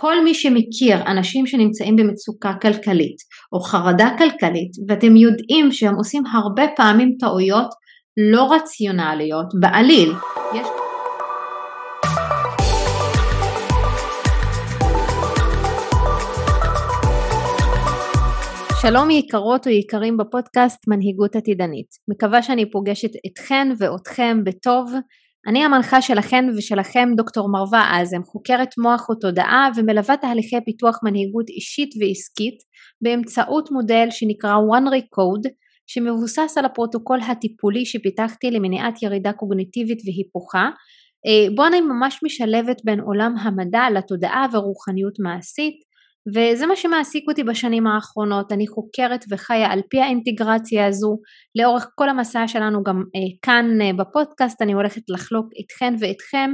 כל מי שמכיר אנשים שנמצאים במצוקה כלכלית או חרדה כלכלית ואתם יודעים שהם עושים הרבה פעמים טעויות לא רציונליות בעליל. יש... שלום יקרות או יקרים בפודקאסט מנהיגות עתידנית. מקווה שאני פוגשת אתכן ואותכם בטוב אני המנחה שלכן ושלכם דוקטור מרווה אזם, חוקרת מוח ותודעה ומלווה תהליכי פיתוח מנהיגות אישית ועסקית באמצעות מודל שנקרא one recode שמבוסס על הפרוטוקול הטיפולי שפיתחתי למניעת ירידה קוגניטיבית והיפוכה. אה, בו אני ממש משלבת בין עולם המדע לתודעה ורוחניות מעשית וזה מה שמעסיק אותי בשנים האחרונות, אני חוקרת וחיה על פי האינטגרציה הזו, לאורך כל המסע שלנו גם אה, כאן אה, בפודקאסט אני הולכת לחלוק איתכן ואיתכם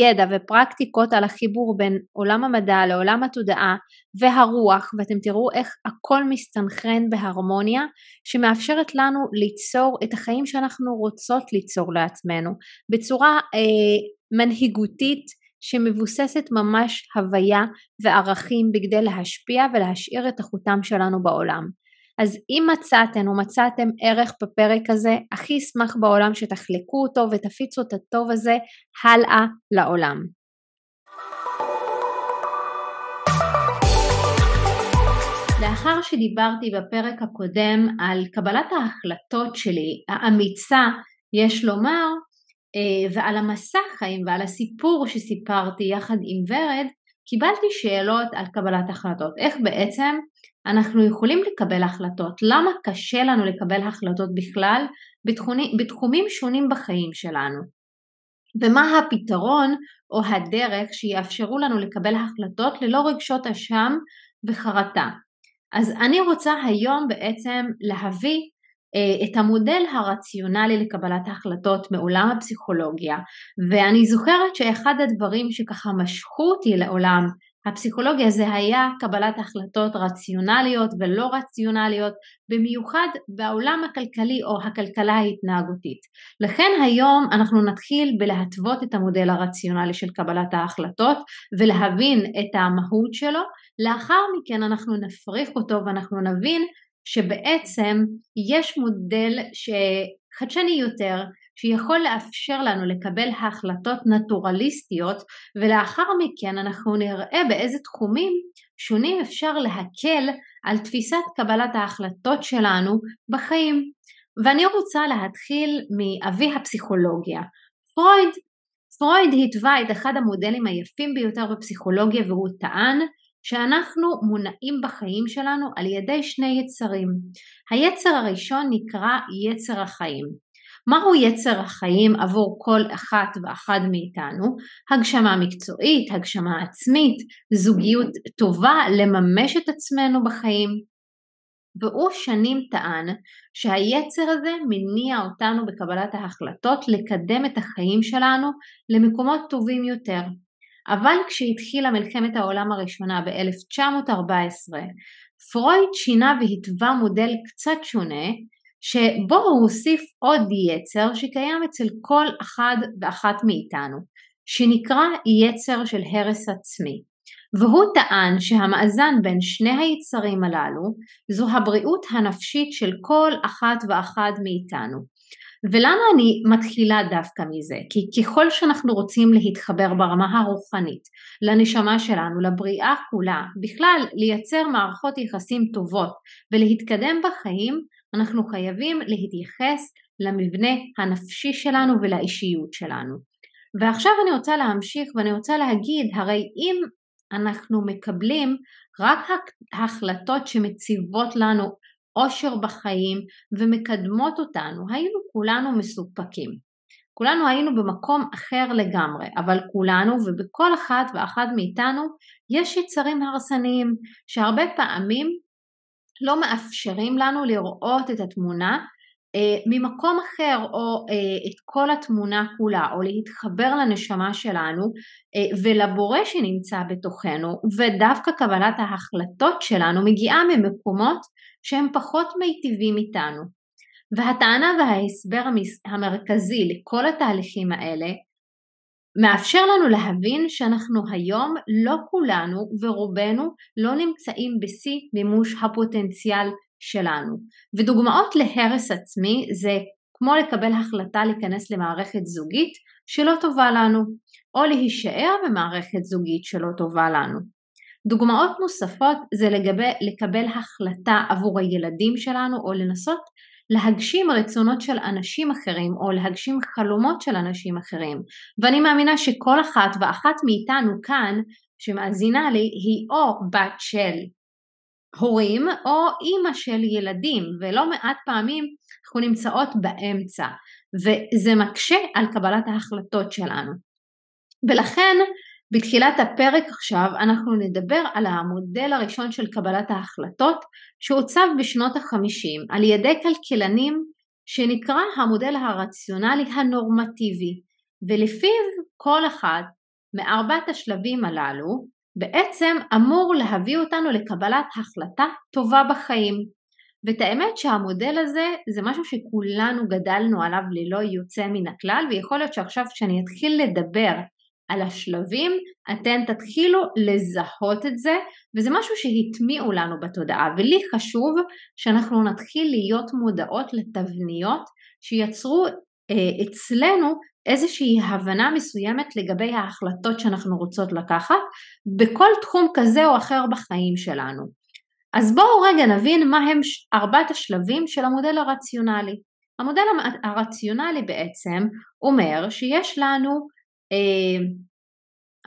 ידע ופרקטיקות על החיבור בין עולם המדע לעולם התודעה והרוח ואתם תראו איך הכל מסתנכרן בהרמוניה שמאפשרת לנו ליצור את החיים שאנחנו רוצות ליצור לעצמנו. בצורה אה, מנהיגותית שמבוססת ממש הוויה וערכים בכדי להשפיע ולהשאיר את החותם שלנו בעולם. אז אם מצאתן או מצאתם ערך בפרק הזה, הכי אשמח בעולם שתחלקו אותו ותפיצו את הטוב הזה הלאה לעולם. לאחר שדיברתי בפרק הקודם על קבלת ההחלטות שלי האמיצה, יש לומר, ועל המסע חיים ועל הסיפור שסיפרתי יחד עם ורד, קיבלתי שאלות על קבלת החלטות. איך בעצם אנחנו יכולים לקבל החלטות? למה קשה לנו לקבל החלטות בכלל בתחומים, בתחומים שונים בחיים שלנו? ומה הפתרון או הדרך שיאפשרו לנו לקבל החלטות ללא רגשות אשם וחרטה? אז אני רוצה היום בעצם להביא אה, את המודל הרציונלי לקבלת ההחלטות מעולם הפסיכולוגיה ואני זוכרת שאחד הדברים שככה משכו אותי לעולם הפסיכולוגיה זה היה קבלת החלטות רציונליות ולא רציונליות במיוחד בעולם הכלכלי או הכלכלה ההתנהגותית. לכן היום אנחנו נתחיל בלהתוות את המודל הרציונלי של קבלת ההחלטות ולהבין את המהות שלו, לאחר מכן אנחנו נפריך אותו ואנחנו נבין שבעצם יש מודל שחדשני יותר שיכול לאפשר לנו לקבל החלטות נטורליסטיות ולאחר מכן אנחנו נראה באיזה תחומים שונים אפשר להקל על תפיסת קבלת ההחלטות שלנו בחיים. ואני רוצה להתחיל מאבי הפסיכולוגיה. פרויד, פרויד התווה את אחד המודלים היפים ביותר בפסיכולוגיה והוא טען שאנחנו מונעים בחיים שלנו על ידי שני יצרים. היצר הראשון נקרא יצר החיים. מהו יצר החיים עבור כל אחת ואחד מאיתנו? הגשמה מקצועית, הגשמה עצמית, זוגיות טובה, לממש את עצמנו בחיים. והוא שנים טען שהיצר הזה מניע אותנו בקבלת ההחלטות לקדם את החיים שלנו למקומות טובים יותר. אבל כשהתחילה מלחמת העולם הראשונה ב-1914, פרויד שינה והתווה מודל קצת שונה, שבו הוא הוסיף עוד יצר שקיים אצל כל אחד ואחת מאיתנו, שנקרא יצר של הרס עצמי. והוא טען שהמאזן בין שני היצרים הללו זו הבריאות הנפשית של כל אחת ואחד מאיתנו. ולמה אני מתחילה דווקא מזה? כי ככל שאנחנו רוצים להתחבר ברמה הרוחנית לנשמה שלנו, לבריאה כולה, בכלל לייצר מערכות יחסים טובות ולהתקדם בחיים, אנחנו חייבים להתייחס למבנה הנפשי שלנו ולאישיות שלנו. ועכשיו אני רוצה להמשיך ואני רוצה להגיד, הרי אם אנחנו מקבלים רק החלטות שמציבות לנו אושר בחיים ומקדמות אותנו, היינו כולנו מסופקים. כולנו היינו במקום אחר לגמרי, אבל כולנו ובכל אחת ואחת מאיתנו יש יצרים הרסניים שהרבה פעמים לא מאפשרים לנו לראות את התמונה אה, ממקום אחר או אה, את כל התמונה כולה או להתחבר לנשמה שלנו אה, ולבורא שנמצא בתוכנו ודווקא קבלת ההחלטות שלנו מגיעה ממקומות שהם פחות מיטיבים איתנו. והטענה וההסבר המרכזי לכל התהליכים האלה מאפשר לנו להבין שאנחנו היום לא כולנו ורובנו לא נמצאים בשיא מימוש הפוטנציאל שלנו. ודוגמאות להרס עצמי זה כמו לקבל החלטה להיכנס למערכת זוגית שלא טובה לנו, או להישאר במערכת זוגית שלא טובה לנו. דוגמאות נוספות זה לגבי, לקבל החלטה עבור הילדים שלנו או לנסות להגשים רצונות של אנשים אחרים או להגשים חלומות של אנשים אחרים. ואני מאמינה שכל אחת ואחת מאיתנו כאן שמאזינה לי היא או בת של הורים או אימא של ילדים ולא מעט פעמים אנחנו נמצאות באמצע. וזה מקשה על קבלת ההחלטות שלנו. ולכן בתחילת הפרק עכשיו אנחנו נדבר על המודל הראשון של קבלת ההחלטות שהוצב בשנות החמישים על ידי כלכלנים שנקרא המודל הרציונלי הנורמטיבי ולפיו כל אחד מארבעת השלבים הללו בעצם אמור להביא אותנו לקבלת החלטה טובה בחיים. ואת האמת שהמודל הזה זה משהו שכולנו גדלנו עליו ללא יוצא מן הכלל ויכול להיות שעכשיו כשאני אתחיל לדבר על השלבים, אתן תתחילו לזהות את זה, וזה משהו שהטמיעו לנו בתודעה, ולי חשוב שאנחנו נתחיל להיות מודעות לתבניות שיצרו אה, אצלנו איזושהי הבנה מסוימת לגבי ההחלטות שאנחנו רוצות לקחת בכל תחום כזה או אחר בחיים שלנו. אז בואו רגע נבין מה הם ארבעת השלבים של המודל הרציונלי. המודל הרציונלי בעצם אומר שיש לנו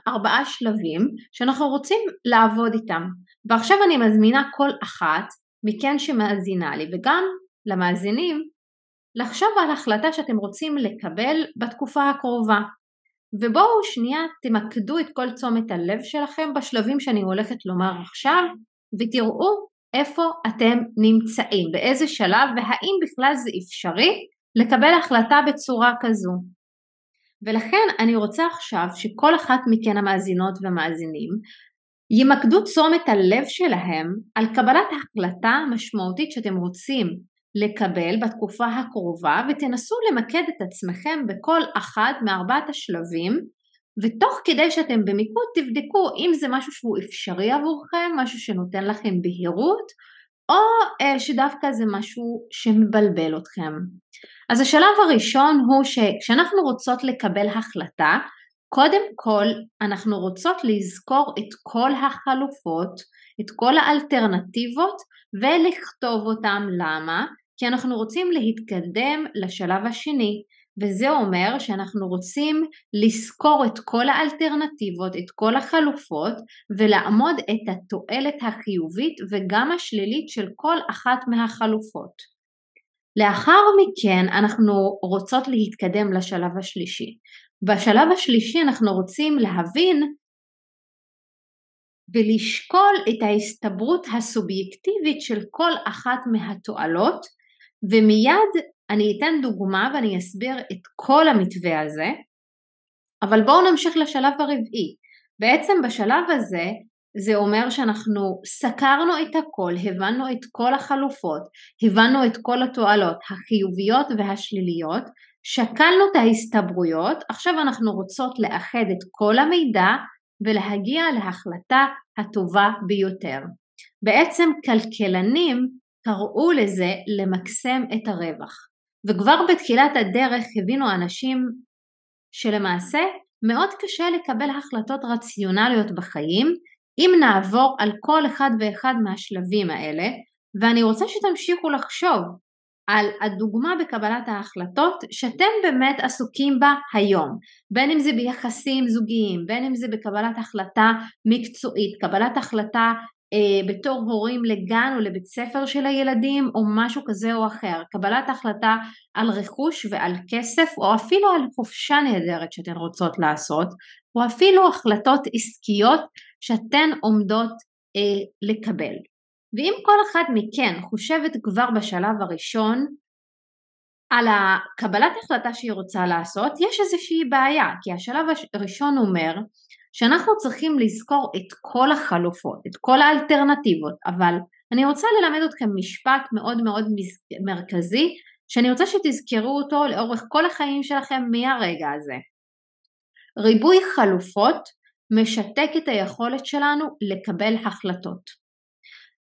ארבעה שלבים שאנחנו רוצים לעבוד איתם ועכשיו אני מזמינה כל אחת מכן שמאזינה לי וגם למאזינים לחשוב על החלטה שאתם רוצים לקבל בתקופה הקרובה ובואו שנייה תמקדו את כל תשומת הלב שלכם בשלבים שאני הולכת לומר עכשיו ותראו איפה אתם נמצאים, באיזה שלב והאם בכלל זה אפשרי לקבל החלטה בצורה כזו. ולכן אני רוצה עכשיו שכל אחת מכן המאזינות והמאזינים ימקדו תשומת הלב שלהם על קבלת החלטה משמעותית שאתם רוצים לקבל בתקופה הקרובה ותנסו למקד את עצמכם בכל אחד מארבעת השלבים ותוך כדי שאתם במיקוד תבדקו אם זה משהו שהוא אפשרי עבורכם, משהו שנותן לכם בהירות או אה, שדווקא זה משהו שמבלבל אתכם. אז השלב הראשון הוא שכשאנחנו רוצות לקבל החלטה, קודם כל אנחנו רוצות לזכור את כל החלופות, את כל האלטרנטיבות ולכתוב אותם. למה? כי אנחנו רוצים להתקדם לשלב השני, וזה אומר שאנחנו רוצים לזכור את כל האלטרנטיבות, את כל החלופות, ולעמוד את התועלת החיובית וגם השלילית של כל אחת מהחלופות. לאחר מכן אנחנו רוצות להתקדם לשלב השלישי. בשלב השלישי אנחנו רוצים להבין ולשקול את ההסתברות הסובייקטיבית של כל אחת מהתועלות ומיד אני אתן דוגמה ואני אסביר את כל המתווה הזה אבל בואו נמשיך לשלב הרביעי. בעצם בשלב הזה זה אומר שאנחנו סקרנו את הכל, הבנו את כל החלופות, הבנו את כל התועלות החיוביות והשליליות, שקלנו את ההסתברויות, עכשיו אנחנו רוצות לאחד את כל המידע ולהגיע להחלטה הטובה ביותר. בעצם כלכלנים קראו לזה למקסם את הרווח. וכבר בתחילת הדרך הבינו אנשים שלמעשה מאוד קשה לקבל החלטות רציונליות בחיים אם נעבור על כל אחד ואחד מהשלבים האלה, ואני רוצה שתמשיכו לחשוב על הדוגמה בקבלת ההחלטות שאתם באמת עסוקים בה היום, בין אם זה ביחסים זוגיים, בין אם זה בקבלת החלטה מקצועית, קבלת החלטה בתור הורים לגן או לבית ספר של הילדים או משהו כזה או אחר, קבלת החלטה על רכוש ועל כסף או אפילו על חופשה נהדרת שאתן רוצות לעשות או אפילו החלטות עסקיות שאתן עומדות אה, לקבל. ואם כל אחת מכן חושבת כבר בשלב הראשון על הקבלת החלטה שהיא רוצה לעשות, יש איזושהי בעיה, כי השלב הראשון אומר שאנחנו צריכים לזכור את כל החלופות, את כל האלטרנטיבות, אבל אני רוצה ללמד אתכם משפט מאוד מאוד מרכזי, שאני רוצה שתזכרו אותו לאורך כל החיים שלכם מהרגע הזה. ריבוי חלופות משתק את היכולת שלנו לקבל החלטות.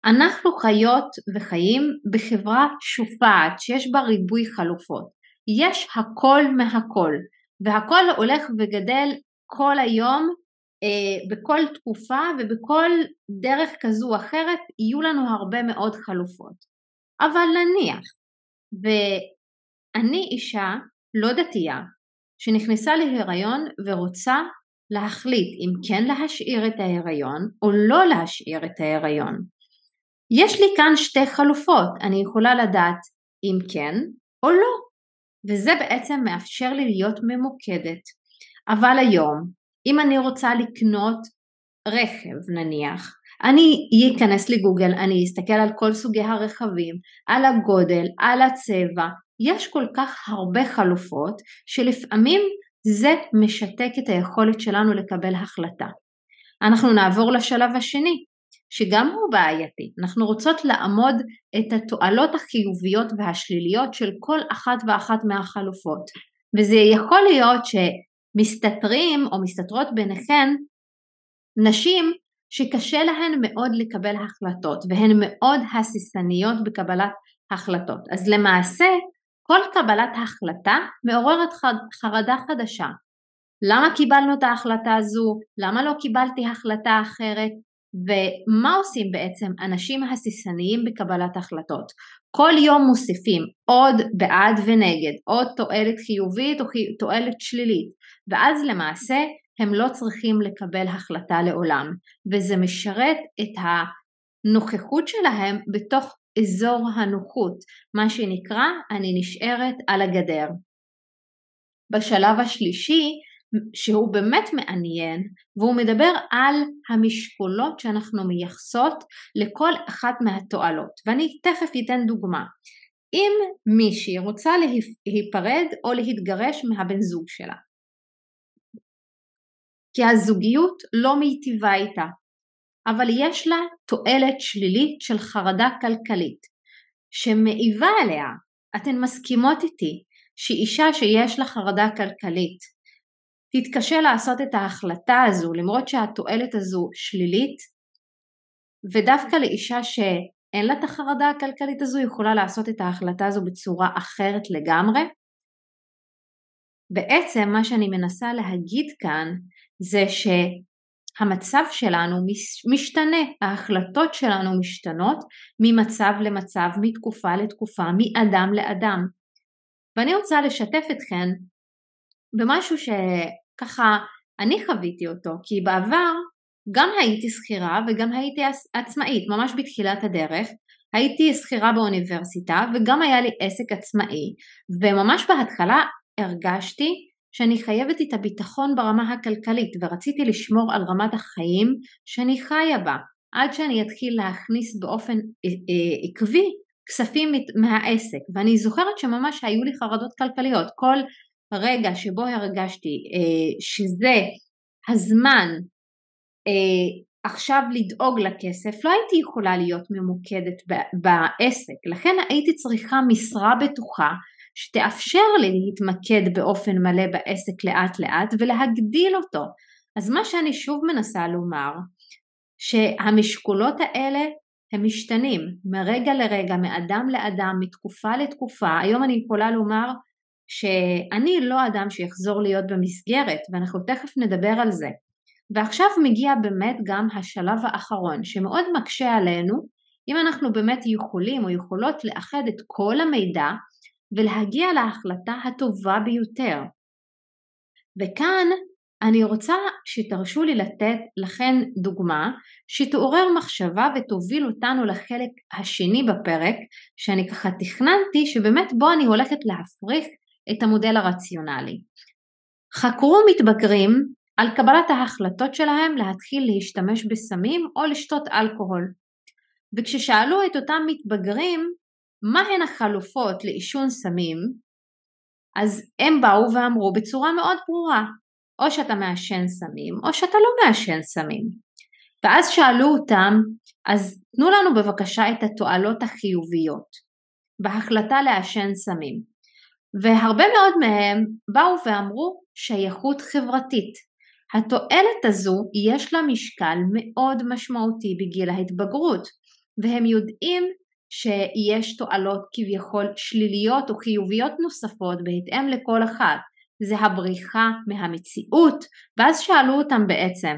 אנחנו חיות וחיים בחברה שופעת שיש בה ריבוי חלופות. יש הכל מהכל, והכל הולך וגדל כל היום, בכל תקופה ובכל דרך כזו או אחרת יהיו לנו הרבה מאוד חלופות. אבל נניח, ואני אישה לא דתייה, שנכנסה להיריון ורוצה להחליט אם כן להשאיר את ההיריון או לא להשאיר את ההיריון. יש לי כאן שתי חלופות, אני יכולה לדעת אם כן או לא, וזה בעצם מאפשר לי להיות ממוקדת. אבל היום, אם אני רוצה לקנות רכב נניח, אני אכנס לגוגל, אני אסתכל על כל סוגי הרכבים, על הגודל, על הצבע, יש כל כך הרבה חלופות שלפעמים זה משתק את היכולת שלנו לקבל החלטה. אנחנו נעבור לשלב השני, שגם הוא בעייתי. אנחנו רוצות לעמוד את התועלות החיוביות והשליליות של כל אחת ואחת מהחלופות. וזה יכול להיות שמסתתרים או מסתתרות ביניכן נשים שקשה להן מאוד לקבל החלטות והן מאוד הססניות בקבלת החלטות. אז למעשה כל קבלת החלטה מעוררת חרדה חדשה. למה קיבלנו את ההחלטה הזו? למה לא קיבלתי החלטה אחרת? ומה עושים בעצם אנשים הסיסניים בקבלת החלטות? כל יום מוסיפים עוד בעד ונגד, עוד תועלת חיובית או תועלת שלילית, ואז למעשה הם לא צריכים לקבל החלטה לעולם, וזה משרת את הנוכחות שלהם בתוך אזור הנוחות, מה שנקרא אני נשארת על הגדר. בשלב השלישי שהוא באמת מעניין והוא מדבר על המשקולות שאנחנו מייחסות לכל אחת מהתועלות ואני תכף אתן דוגמה. אם מישהי רוצה להיפרד או להתגרש מהבן זוג שלה כי הזוגיות לא מיטיבה איתה אבל יש לה תועלת שלילית של חרדה כלכלית שמעיבה עליה. אתן מסכימות איתי שאישה שיש לה חרדה כלכלית תתקשה לעשות את ההחלטה הזו למרות שהתועלת הזו שלילית ודווקא לאישה שאין לה את החרדה הכלכלית הזו יכולה לעשות את ההחלטה הזו בצורה אחרת לגמרי. בעצם מה שאני מנסה להגיד כאן זה ש... המצב שלנו משתנה, ההחלטות שלנו משתנות ממצב למצב, מתקופה לתקופה, מאדם לאדם. ואני רוצה לשתף אתכן במשהו שככה אני חוויתי אותו, כי בעבר גם הייתי שכירה וגם הייתי עצמאית, ממש בתחילת הדרך. הייתי שכירה באוניברסיטה וגם היה לי עסק עצמאי, וממש בהתחלה הרגשתי שאני חייבת את הביטחון ברמה הכלכלית ורציתי לשמור על רמת החיים שאני חיה בה עד שאני אתחיל להכניס באופן עקבי כספים מהעסק ואני זוכרת שממש היו לי חרדות כלכליות כל רגע שבו הרגשתי אה, שזה הזמן עכשיו לדאוג לכסף לא הייתי יכולה להיות ממוקדת בעסק לכן הייתי צריכה משרה בטוחה שתאפשר לי להתמקד באופן מלא בעסק לאט לאט ולהגדיל אותו. אז מה שאני שוב מנסה לומר, שהמשקולות האלה הם משתנים מרגע לרגע, מאדם לאדם, מתקופה לתקופה. היום אני יכולה לומר שאני לא אדם שיחזור להיות במסגרת, ואנחנו תכף נדבר על זה. ועכשיו מגיע באמת גם השלב האחרון, שמאוד מקשה עלינו, אם אנחנו באמת יכולים או יכולות לאחד את כל המידע ולהגיע להחלטה הטובה ביותר. וכאן אני רוצה שתרשו לי לתת לכן דוגמה שתעורר מחשבה ותוביל אותנו לחלק השני בפרק שאני ככה תכננתי שבאמת בו אני הולכת להפריך את המודל הרציונלי. חקרו מתבגרים על קבלת ההחלטות שלהם להתחיל להשתמש בסמים או לשתות אלכוהול. וכששאלו את אותם מתבגרים מהן החלופות לעישון סמים, אז הם באו ואמרו בצורה מאוד ברורה, או שאתה מעשן סמים או שאתה לא מעשן סמים. ואז שאלו אותם, אז תנו לנו בבקשה את התועלות החיוביות בהחלטה לעשן סמים. והרבה מאוד מהם באו ואמרו שייכות חברתית. התועלת הזו יש לה משקל מאוד משמעותי בגיל ההתבגרות, והם יודעים שיש תועלות כביכול שליליות או חיוביות נוספות בהתאם לכל אחת. זה הבריחה מהמציאות, ואז שאלו אותם בעצם,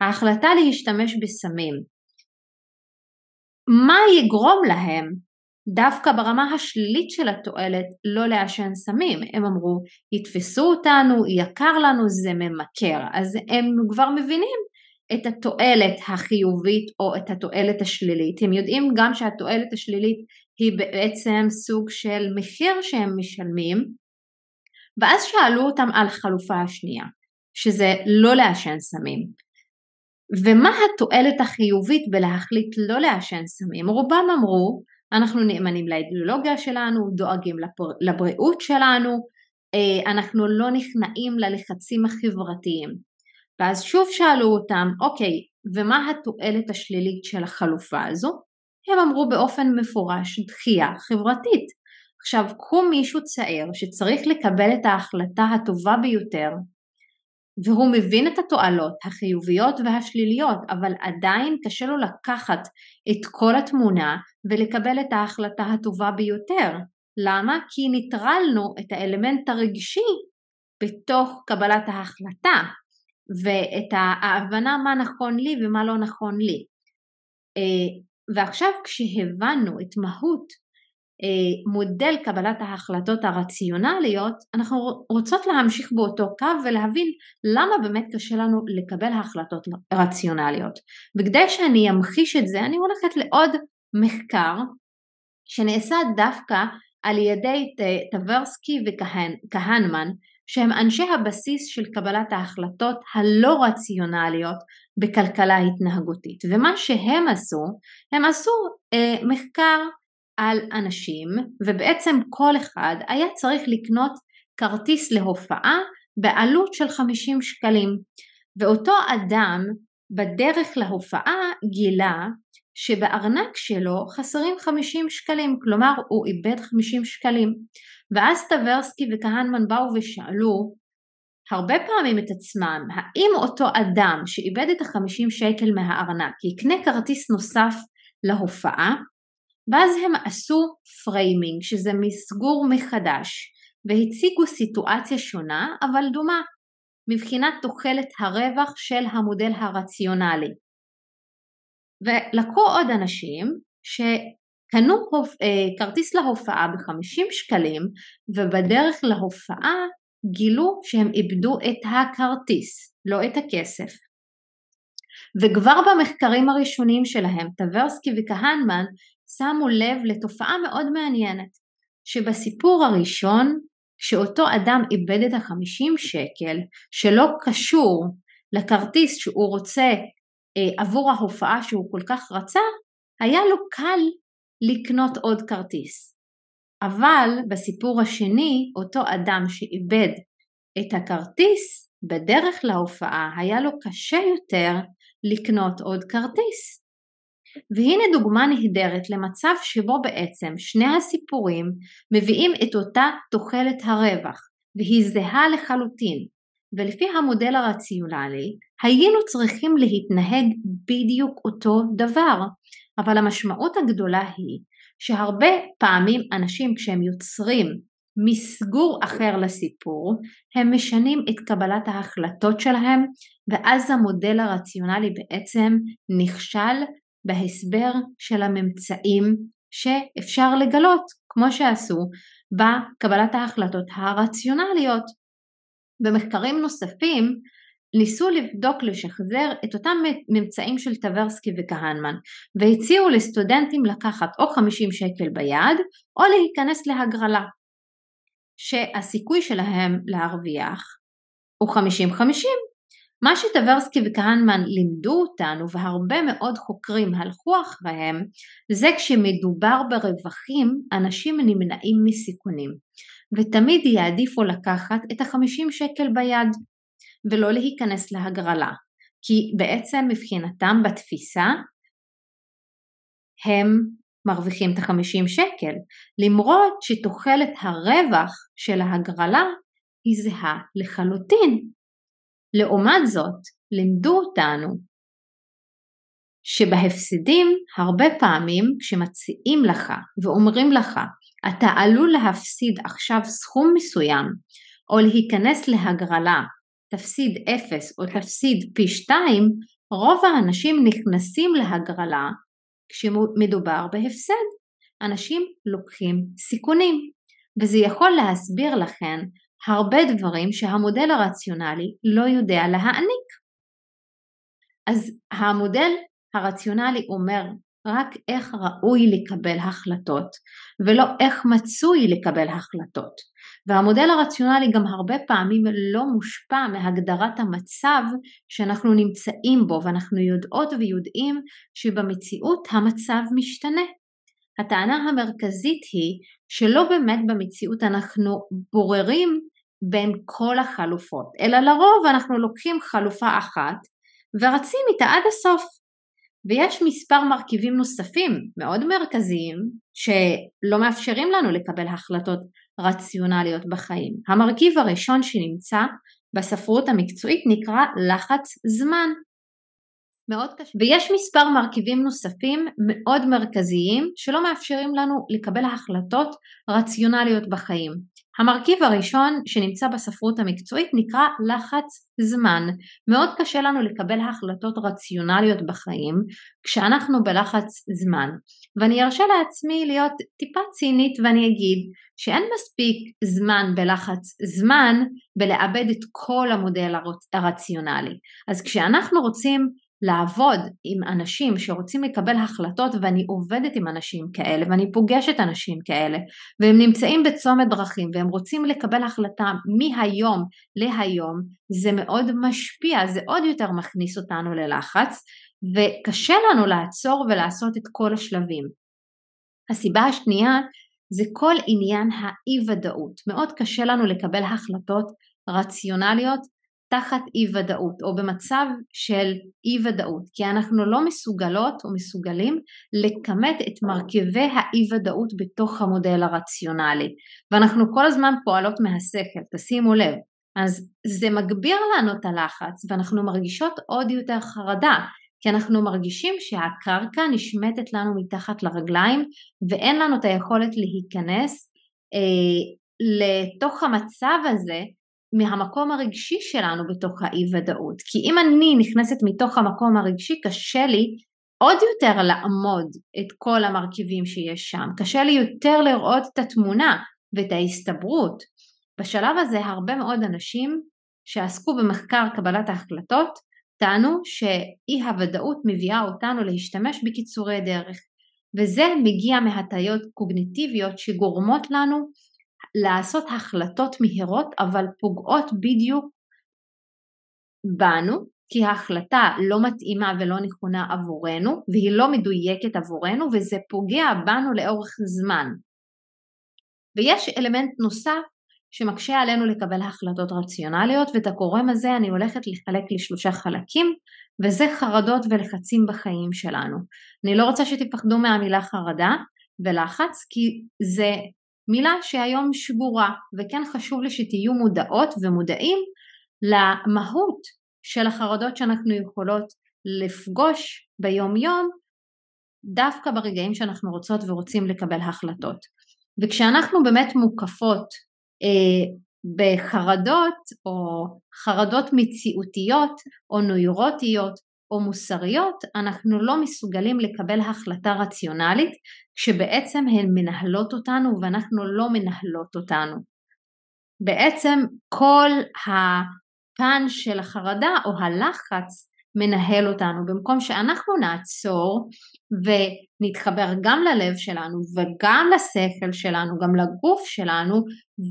ההחלטה להשתמש בסמים, מה יגרום להם דווקא ברמה השלילית של התועלת לא לעשן סמים. הם אמרו, יתפסו אותנו, יקר לנו, זה ממכר. אז הם כבר מבינים את התועלת החיובית או את התועלת השלילית. הם יודעים גם שהתועלת השלילית היא בעצם סוג של מחיר שהם משלמים, ואז שאלו אותם על חלופה השנייה, שזה לא לעשן סמים. ומה התועלת החיובית בלהחליט לא לעשן סמים? רובם אמרו, אנחנו נאמנים לאידיאולוגיה שלנו, דואגים לבריאות שלנו, אה, אנחנו לא נכנעים ללחצים החברתיים. ואז שוב שאלו אותם, אוקיי, ומה התועלת השלילית של החלופה הזו? הם אמרו באופן מפורש, דחייה חברתית. עכשיו, קחו מישהו צעיר שצריך לקבל את ההחלטה הטובה ביותר, והוא מבין את התועלות החיוביות והשליליות, אבל עדיין קשה לו לקחת את כל התמונה ולקבל את ההחלטה הטובה ביותר. למה? כי ניטרלנו את האלמנט הרגשי בתוך קבלת ההחלטה ואת ההבנה מה נכון לי ומה לא נכון לי. אה, ועכשיו כשהבנו את מהות מודל קבלת ההחלטות הרציונליות, אנחנו רוצות להמשיך באותו קו ולהבין למה באמת קשה לנו לקבל החלטות רציונליות. וכדי שאני אמחיש את זה, אני הולכת לעוד מחקר שנעשה דווקא על ידי טברסקי וכהנמן, שהם אנשי הבסיס של קבלת ההחלטות הלא רציונליות בכלכלה התנהגותית. ומה שהם עשו, הם עשו אה, מחקר על אנשים ובעצם כל אחד היה צריך לקנות כרטיס להופעה בעלות של 50 שקלים ואותו אדם בדרך להופעה גילה שבארנק שלו חסרים 50 שקלים, כלומר הוא איבד 50 שקלים. ואז טברסקי וכהנמן באו ושאלו הרבה פעמים את עצמם, האם אותו אדם שאיבד את ה-50 שקל מהארנק יקנה כרטיס נוסף להופעה? ואז הם עשו framing, שזה מסגור מחדש, והציגו סיטואציה שונה אבל דומה, מבחינת תוחלת הרווח של המודל הרציונלי. ולקחו עוד אנשים שקנו אה, כרטיס להופעה ב-50 שקלים ובדרך להופעה גילו שהם איבדו את הכרטיס, לא את הכסף. וכבר במחקרים הראשונים שלהם, טברסקי וכהנמן שמו לב לתופעה מאוד מעניינת, שבסיפור הראשון, כשאותו אדם איבד את החמישים שקל, שלא קשור לכרטיס שהוא רוצה אה, עבור ההופעה שהוא כל כך רצה, היה לו קל לקנות עוד כרטיס. אבל בסיפור השני, אותו אדם שאיבד את הכרטיס, בדרך להופעה היה לו קשה יותר לקנות עוד כרטיס. והנה דוגמה נהדרת למצב שבו בעצם שני הסיפורים מביאים את אותה תוחלת הרווח והיא זהה לחלוטין. ולפי המודל הרציונלי היינו צריכים להתנהג בדיוק אותו דבר אבל המשמעות הגדולה היא שהרבה פעמים אנשים כשהם יוצרים מסגור אחר לסיפור הם משנים את קבלת ההחלטות שלהם ואז המודל הרציונלי בעצם נכשל בהסבר של הממצאים שאפשר לגלות כמו שעשו בקבלת ההחלטות הרציונליות. במחקרים נוספים ניסו לבדוק לשחזר את אותם ממצאים של טברסקי וכהנמן והציעו לסטודנטים לקחת או 50 שקל ביד או להיכנס להגרלה שהסיכוי שלהם להרוויח הוא 50-50 מה שטברסקי וכהנמן לימדו אותנו והרבה מאוד חוקרים הלכו אחריהם זה כשמדובר ברווחים אנשים נמנעים מסיכונים. ותמיד יעדיפו לקחת את החמישים שקל ביד ולא להיכנס להגרלה. כי בעצם מבחינתם בתפיסה הם מרוויחים את החמישים שקל. למרות שתוחלת הרווח של ההגרלה היא זהה לחלוטין. לעומת זאת, לימדו אותנו שבהפסדים הרבה פעמים כשמציעים לך ואומרים לך אתה עלול להפסיד עכשיו סכום מסוים או להיכנס להגרלה, תפסיד אפס או תפסיד פי שתיים, רוב האנשים נכנסים להגרלה כשמדובר בהפסד. אנשים לוקחים סיכונים, וזה יכול להסביר לכם הרבה דברים שהמודל הרציונלי לא יודע להעניק. אז המודל הרציונלי אומר רק איך ראוי לקבל החלטות ולא איך מצוי לקבל החלטות. והמודל הרציונלי גם הרבה פעמים לא מושפע מהגדרת המצב שאנחנו נמצאים בו ואנחנו יודעות ויודעים שבמציאות המצב משתנה. הטענה המרכזית היא שלא באמת במציאות אנחנו בוררים בין כל החלופות, אלא לרוב אנחנו לוקחים חלופה אחת ורצים איתה עד הסוף. ויש מספר מרכיבים נוספים מאוד מרכזיים שלא מאפשרים לנו לקבל החלטות רציונליות בחיים. המרכיב הראשון שנמצא בספרות המקצועית נקרא לחץ זמן. מאוד קשה. ויש מספר מרכיבים נוספים מאוד מרכזיים שלא מאפשרים לנו לקבל החלטות רציונליות בחיים. המרכיב הראשון שנמצא בספרות המקצועית נקרא לחץ זמן. מאוד קשה לנו לקבל החלטות רציונליות בחיים כשאנחנו בלחץ זמן. ואני ארשה לעצמי להיות טיפה צינית ואני אגיד שאין מספיק זמן בלחץ זמן בלאבד את כל המודל הרציונלי. אז כשאנחנו רוצים לעבוד עם אנשים שרוצים לקבל החלטות ואני עובדת עם אנשים כאלה ואני פוגשת אנשים כאלה והם נמצאים בצומת דרכים והם רוצים לקבל החלטה מהיום להיום זה מאוד משפיע, זה עוד יותר מכניס אותנו ללחץ וקשה לנו לעצור ולעשות את כל השלבים. הסיבה השנייה זה כל עניין האי ודאות, מאוד קשה לנו לקבל החלטות רציונליות תחת אי ודאות או במצב של אי ודאות כי אנחנו לא מסוגלות או מסוגלים לכמת את מרכיבי האי ודאות בתוך המודל הרציונלי. ואנחנו כל הזמן פועלות מהשכל תשימו לב. אז זה מגביר לנו את הלחץ ואנחנו מרגישות עוד יותר חרדה כי אנחנו מרגישים שהקרקע נשמטת לנו מתחת לרגליים ואין לנו את היכולת להיכנס אה, לתוך המצב הזה מהמקום הרגשי שלנו בתוך האי ודאות כי אם אני נכנסת מתוך המקום הרגשי קשה לי עוד יותר לעמוד את כל המרכיבים שיש שם, קשה לי יותר לראות את התמונה ואת ההסתברות. בשלב הזה הרבה מאוד אנשים שעסקו במחקר קבלת ההחלטות טענו שאי הוודאות מביאה אותנו להשתמש בקיצורי דרך וזה מגיע מהטיות קוגניטיביות שגורמות לנו לעשות החלטות מהירות אבל פוגעות בדיוק בנו כי ההחלטה לא מתאימה ולא נכונה עבורנו והיא לא מדויקת עבורנו וזה פוגע בנו לאורך זמן. ויש אלמנט נוסף שמקשה עלינו לקבל החלטות רציונליות ואת הגורם הזה אני הולכת לחלק לשלושה חלקים וזה חרדות ולחצים בחיים שלנו. אני לא רוצה שתפחדו מהמילה חרדה ולחץ כי זה מילה שהיום שבורה וכן חשוב לי שתהיו מודעות ומודעים למהות של החרדות שאנחנו יכולות לפגוש ביום יום דווקא ברגעים שאנחנו רוצות ורוצים לקבל החלטות. וכשאנחנו באמת מוקפות אה, בחרדות או חרדות מציאותיות או נוירוטיות או מוסריות אנחנו לא מסוגלים לקבל החלטה רציונלית כשבעצם הן מנהלות אותנו ואנחנו לא מנהלות אותנו. בעצם כל הפן של החרדה או הלחץ מנהל אותנו במקום שאנחנו נעצור ונתחבר גם ללב שלנו וגם לשכל שלנו, גם לגוף שלנו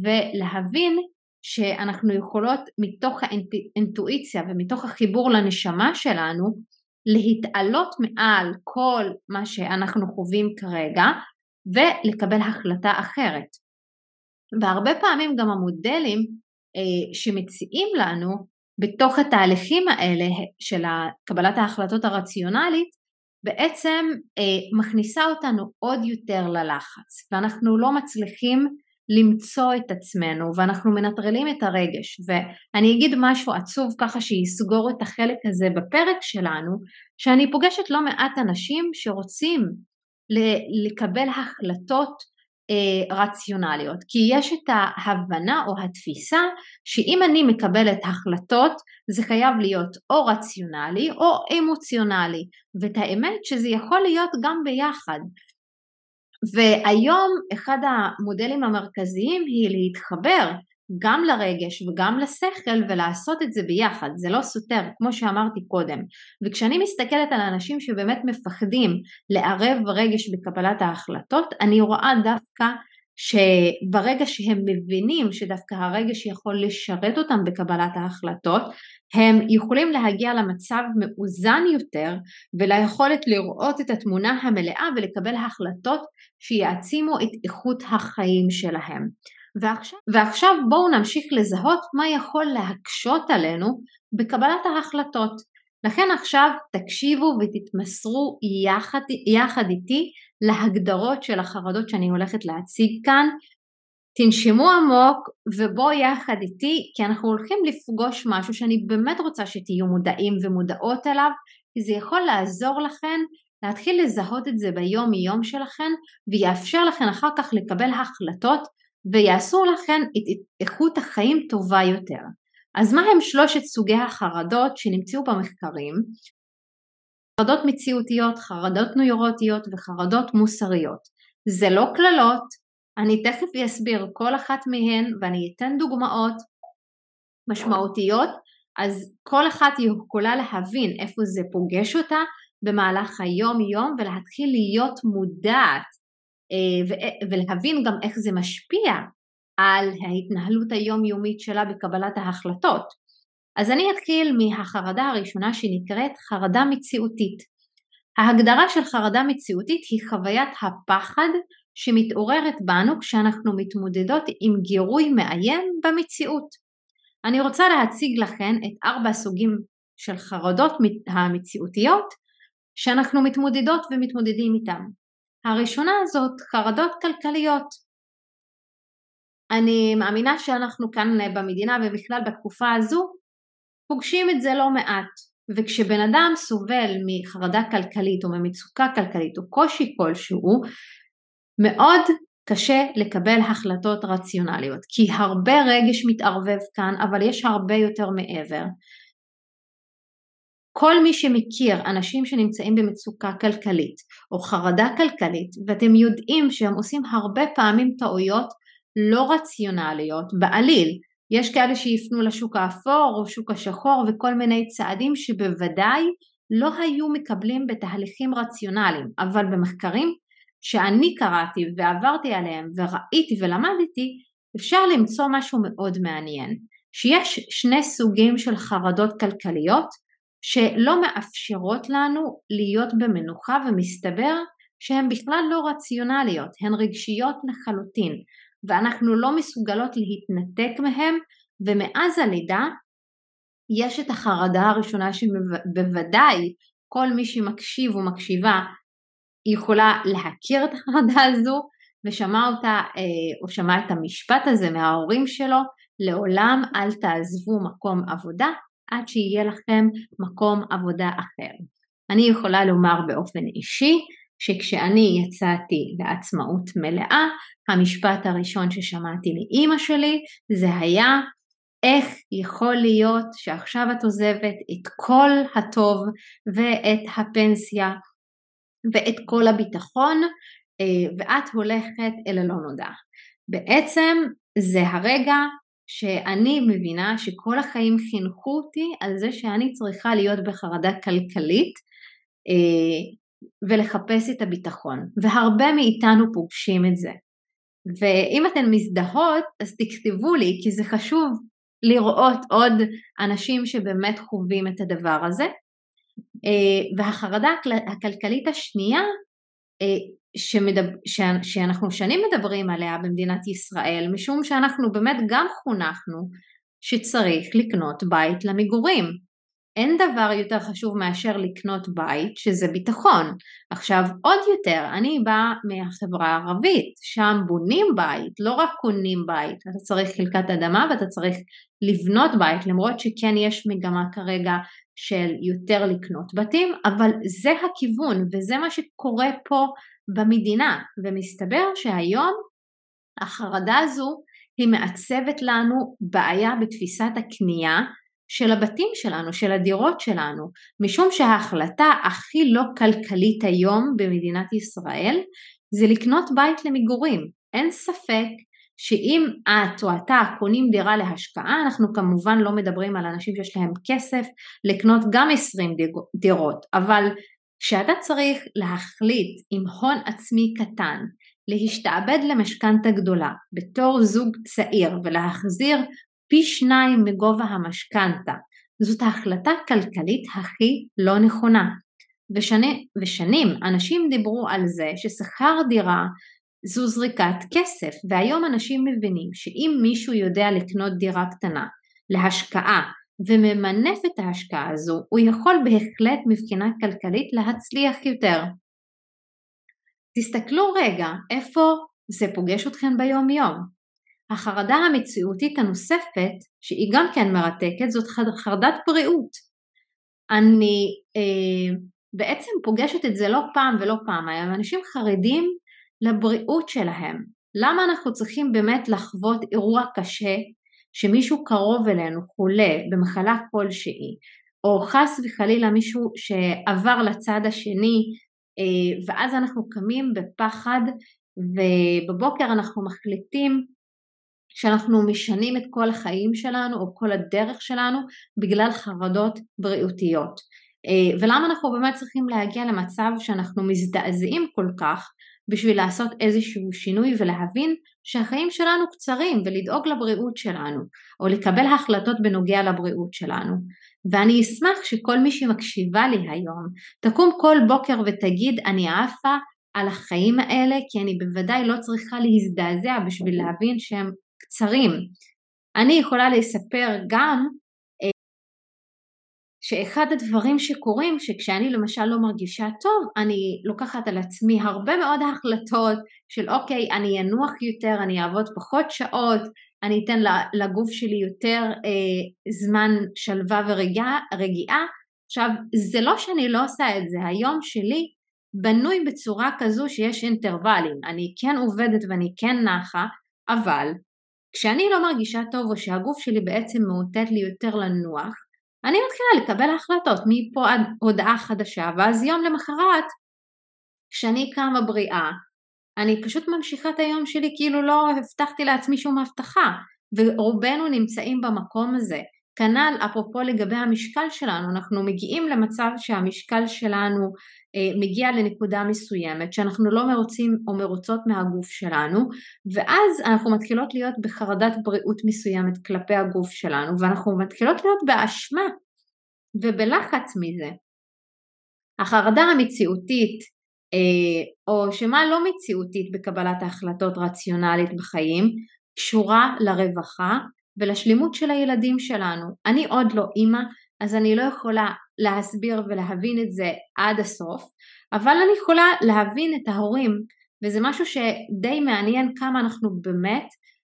ולהבין שאנחנו יכולות מתוך האינטואיציה ומתוך החיבור לנשמה שלנו להתעלות מעל כל מה שאנחנו חווים כרגע ולקבל החלטה אחרת. והרבה פעמים גם המודלים אה, שמציעים לנו בתוך התהליכים האלה של קבלת ההחלטות הרציונלית בעצם אה, מכניסה אותנו עוד יותר ללחץ ואנחנו לא מצליחים למצוא את עצמנו ואנחנו מנטרלים את הרגש. ואני אגיד משהו עצוב ככה שיסגור את החלק הזה בפרק שלנו שאני פוגשת לא מעט אנשים שרוצים לקבל החלטות אה, רציונליות. כי יש את ההבנה או התפיסה שאם אני מקבלת החלטות זה חייב להיות או רציונלי או אמוציונלי. ואת האמת שזה יכול להיות גם ביחד והיום אחד המודלים המרכזיים היא להתחבר גם לרגש וגם לשכל ולעשות את זה ביחד, זה לא סותר, כמו שאמרתי קודם. וכשאני מסתכלת על אנשים שבאמת מפחדים לערב רגש בקבלת ההחלטות, אני רואה דווקא שברגע שהם מבינים שדווקא הרגש יכול לשרת אותם בקבלת ההחלטות, הם יכולים להגיע למצב מאוזן יותר וליכולת לראות את התמונה המלאה ולקבל החלטות שיעצימו את איכות החיים שלהם. ועכשיו, ועכשיו בואו נמשיך לזהות מה יכול להקשות עלינו בקבלת ההחלטות. לכן עכשיו תקשיבו ותתמסרו יחד, יחד איתי להגדרות של החרדות שאני הולכת להציג כאן. תנשמו עמוק ובואו יחד איתי כי אנחנו הולכים לפגוש משהו שאני באמת רוצה שתהיו מודעים ומודעות אליו כי זה יכול לעזור לכם להתחיל לזהות את זה ביום יום שלכם ויאפשר לכם אחר כך לקבל החלטות ויעשו לכם את איכות החיים טובה יותר. אז מה הם שלושת סוגי החרדות שנמצאו במחקרים? חרדות מציאותיות, חרדות נוירוטיות וחרדות מוסריות. זה לא קללות, אני תכף אסביר כל אחת מהן ואני אתן דוגמאות משמעותיות, אז כל אחת יכולה להבין איפה זה פוגש אותה במהלך היום יום ולהתחיל להיות מודעת אה, ולהבין גם איך זה משפיע על ההתנהלות היומיומית שלה בקבלת ההחלטות. אז אני אתחיל מהחרדה הראשונה שנקראת חרדה מציאותית. ההגדרה של חרדה מציאותית היא חוויית הפחד שמתעוררת בנו כשאנחנו מתמודדות עם גירוי מאיים במציאות. אני רוצה להציג לכם את ארבע הסוגים של חרדות המציאותיות שאנחנו מתמודדות ומתמודדים איתם. הראשונה הזאת חרדות כלכליות. אני מאמינה שאנחנו כאן במדינה ובכלל בתקופה הזו פוגשים את זה לא מעט. וכשבן אדם סובל מחרדה כלכלית או ממצוקה כלכלית או קושי כלשהו מאוד קשה לקבל החלטות רציונליות. כי הרבה רגש מתערבב כאן אבל יש הרבה יותר מעבר. כל מי שמכיר אנשים שנמצאים במצוקה כלכלית או חרדה כלכלית ואתם יודעים שהם עושים הרבה פעמים טעויות לא רציונליות בעליל יש כאלה שיפנו לשוק האפור או שוק השחור וכל מיני צעדים שבוודאי לא היו מקבלים בתהליכים רציונליים אבל במחקרים שאני קראתי ועברתי עליהם וראיתי ולמדתי אפשר למצוא משהו מאוד מעניין שיש שני סוגים של חרדות כלכליות שלא מאפשרות לנו להיות במנוחה ומסתבר שהן בכלל לא רציונליות, הן רגשיות לחלוטין ואנחנו לא מסוגלות להתנתק מהן ומאז הלידה יש את החרדה הראשונה שבוודאי כל מי שמקשיב ומקשיבה יכולה להכיר את החרדה הזו ושמע אותה אה, או שמע את המשפט הזה מההורים שלו לעולם אל תעזבו מקום עבודה עד שיהיה לכם מקום עבודה אחר. אני יכולה לומר באופן אישי שכשאני יצאתי לעצמאות מלאה, המשפט הראשון ששמעתי לאימא שלי זה היה איך יכול להיות שעכשיו את עוזבת את כל הטוב ואת הפנסיה ואת כל הביטחון אה, ואת הולכת אל הלא נודע. בעצם זה הרגע שאני מבינה שכל החיים חינכו אותי על זה שאני צריכה להיות בחרדה כלכלית אה, ולחפש את הביטחון. והרבה מאיתנו פוגשים את זה. ואם אתן מזדהות אז תכתבו לי כי זה חשוב לראות עוד אנשים שבאמת חווים את הדבר הזה. אה, והחרדה הכלכלית השנייה אה, שמדבר, שאנחנו שנים מדברים עליה במדינת ישראל משום שאנחנו באמת גם חונכנו שצריך לקנות בית למגורים אין דבר יותר חשוב מאשר לקנות בית שזה ביטחון. עכשיו עוד יותר, אני באה מהחברה הערבית, שם בונים בית, לא רק קונים בית, אתה צריך חלקת אדמה ואתה צריך לבנות בית, למרות שכן יש מגמה כרגע של יותר לקנות בתים, אבל זה הכיוון וזה מה שקורה פה במדינה, ומסתבר שהיום החרדה הזו היא מעצבת לנו בעיה בתפיסת הקנייה של הבתים שלנו, של הדירות שלנו, משום שההחלטה הכי לא כלכלית היום במדינת ישראל זה לקנות בית למגורים. אין ספק שאם את או אתה קונים דירה להשקעה, אנחנו כמובן לא מדברים על אנשים שיש להם כסף לקנות גם 20 דירות, אבל כשאתה צריך להחליט עם הון עצמי קטן להשתעבד למשכנתה גדולה בתור זוג צעיר ולהחזיר פי שניים מגובה המשכנתה. זאת ההחלטה הכלכלית הכי לא נכונה. ושני, ושנים אנשים דיברו על זה ששכר דירה זו זריקת כסף והיום אנשים מבינים שאם מישהו יודע לקנות דירה קטנה להשקעה וממנף את ההשקעה הזו הוא יכול בהחלט מבחינה כלכלית להצליח יותר. תסתכלו רגע איפה זה פוגש אתכם ביום יום. החרדה המציאותית הנוספת, שהיא גם כן מרתקת, זאת חרדת בריאות. אני אה, בעצם פוגשת את זה לא פעם ולא פעמיים, אנשים חרדים לבריאות שלהם. למה אנחנו צריכים באמת לחוות אירוע קשה שמישהו קרוב אלינו חולה במחלה כלשהי, או חס וחלילה מישהו שעבר לצד השני אה, ואז אנחנו קמים בפחד ובבוקר אנחנו מחליטים שאנחנו משנים את כל החיים שלנו או כל הדרך שלנו בגלל חרדות בריאותיות. אה, ולמה אנחנו באמת צריכים להגיע למצב שאנחנו מזדעזעים כל כך בשביל לעשות איזשהו שינוי ולהבין שהחיים שלנו קצרים ולדאוג לבריאות שלנו או לקבל החלטות בנוגע לבריאות שלנו. ואני אשמח שכל מי שמקשיבה לי היום תקום כל בוקר ותגיד אני עפה על החיים האלה כי אני בוודאי לא צריכה להזדעזע בשביל להבין שהם קצרים. אני יכולה לספר גם אה, שאחד הדברים שקורים שכשאני למשל לא מרגישה טוב אני לוקחת על עצמי הרבה מאוד החלטות של אוקיי אני אנוח יותר, אני אעבוד פחות שעות, אני אתן לגוף שלי יותר אה, זמן שלווה ורגיעה. עכשיו זה לא שאני לא עושה את זה, היום שלי בנוי בצורה כזו שיש אינטרוולים, אני כן עובדת ואני כן נחה, אבל כשאני לא מרגישה טוב או שהגוף שלי בעצם מאותת לי יותר לנוח, אני מתחילה לקבל החלטות מפה עד הודעה חדשה, ואז יום למחרת, כשאני קמה בריאה, אני פשוט ממשיכה את היום שלי כאילו לא הבטחתי לעצמי שום הבטחה, ורובנו נמצאים במקום הזה. כנ"ל אפרופו לגבי המשקל שלנו, אנחנו מגיעים למצב שהמשקל שלנו אה, מגיע לנקודה מסוימת שאנחנו לא מרוצים או מרוצות מהגוף שלנו ואז אנחנו מתחילות להיות בחרדת בריאות מסוימת כלפי הגוף שלנו ואנחנו מתחילות להיות באשמה ובלחץ מזה. החרדה המציאותית אה, או שמה לא מציאותית בקבלת ההחלטות רציונלית בחיים קשורה לרווחה ולשלימות של הילדים שלנו. אני עוד לא אימא אז אני לא יכולה להסביר ולהבין את זה עד הסוף, אבל אני יכולה להבין את ההורים, וזה משהו שדי מעניין כמה אנחנו באמת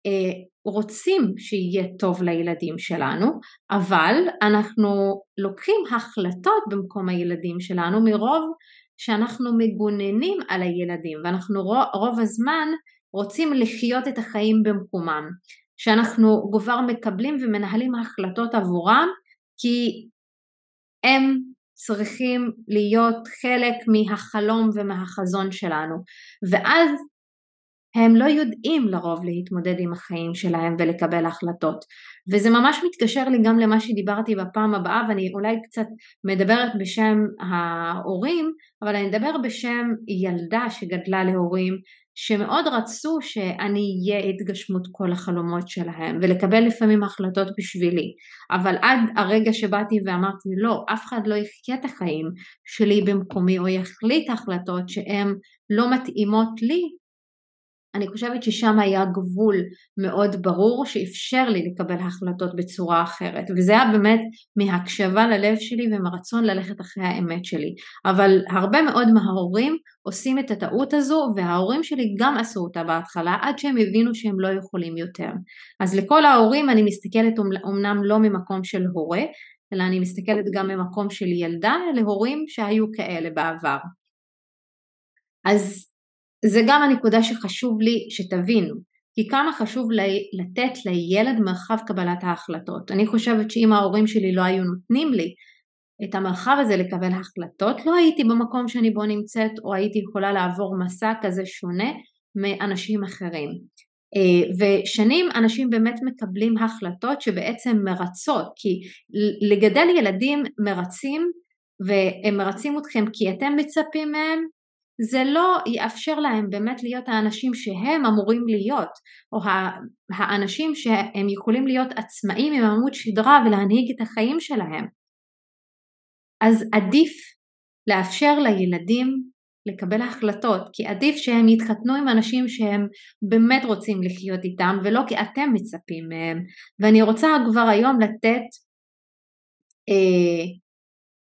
אה, רוצים שיהיה טוב לילדים שלנו, אבל אנחנו לוקחים החלטות במקום הילדים שלנו מרוב שאנחנו מגוננים על הילדים, ואנחנו רוב, רוב הזמן רוצים לחיות את החיים במקומם, שאנחנו כבר מקבלים ומנהלים החלטות עבורם כי הם צריכים להיות חלק מהחלום ומהחזון שלנו. ואז הם לא יודעים לרוב להתמודד עם החיים שלהם ולקבל החלטות. וזה ממש מתקשר לי גם למה שדיברתי בפעם הבאה ואני אולי קצת מדברת בשם ההורים אבל אני אדבר בשם ילדה שגדלה להורים שמאוד רצו שאני אהיה התגשמות כל החלומות שלהם ולקבל לפעמים החלטות בשבילי. אבל עד הרגע שבאתי ואמרתי לא אף אחד לא יחיה את החיים שלי במקומי או יחליט החלטות שהן לא מתאימות לי אני חושבת ששם היה גבול מאוד ברור שאפשר לי לקבל החלטות בצורה אחרת וזה היה באמת מהקשבה ללב שלי ומרצון ללכת אחרי האמת שלי. אבל הרבה מאוד מההורים עושים את הטעות הזו וההורים שלי גם עשו אותה בהתחלה עד שהם הבינו שהם לא יכולים יותר. אז לכל ההורים אני מסתכלת אומנם לא ממקום של הורה אלא אני מסתכלת גם ממקום של ילדה להורים שהיו כאלה בעבר. אז זה גם הנקודה שחשוב לי שתבינו, כי כמה חשוב לתת לילד מרחב קבלת ההחלטות. אני חושבת שאם ההורים שלי לא היו נותנים לי את המרחב הזה לקבל החלטות, לא הייתי במקום שאני בו נמצאת, או הייתי יכולה לעבור מסע כזה שונה מאנשים אחרים. אה, ושנים אנשים באמת מקבלים החלטות שבעצם מרצות, כי לגדל ילדים מרצים והם מרצים אתכם כי אתם מצפים מהם זה לא יאפשר להם באמת להיות האנשים שהם אמורים להיות, או האנשים שהם יכולים להיות עצמאים עם עמוד שדרה ולהנהיג את החיים שלהם. אז עדיף לאפשר לילדים לקבל החלטות, כי עדיף שהם יתחתנו עם אנשים שהם באמת רוצים לחיות איתם ולא כי אתם מצפים מהם. ואני רוצה כבר היום לתת אה,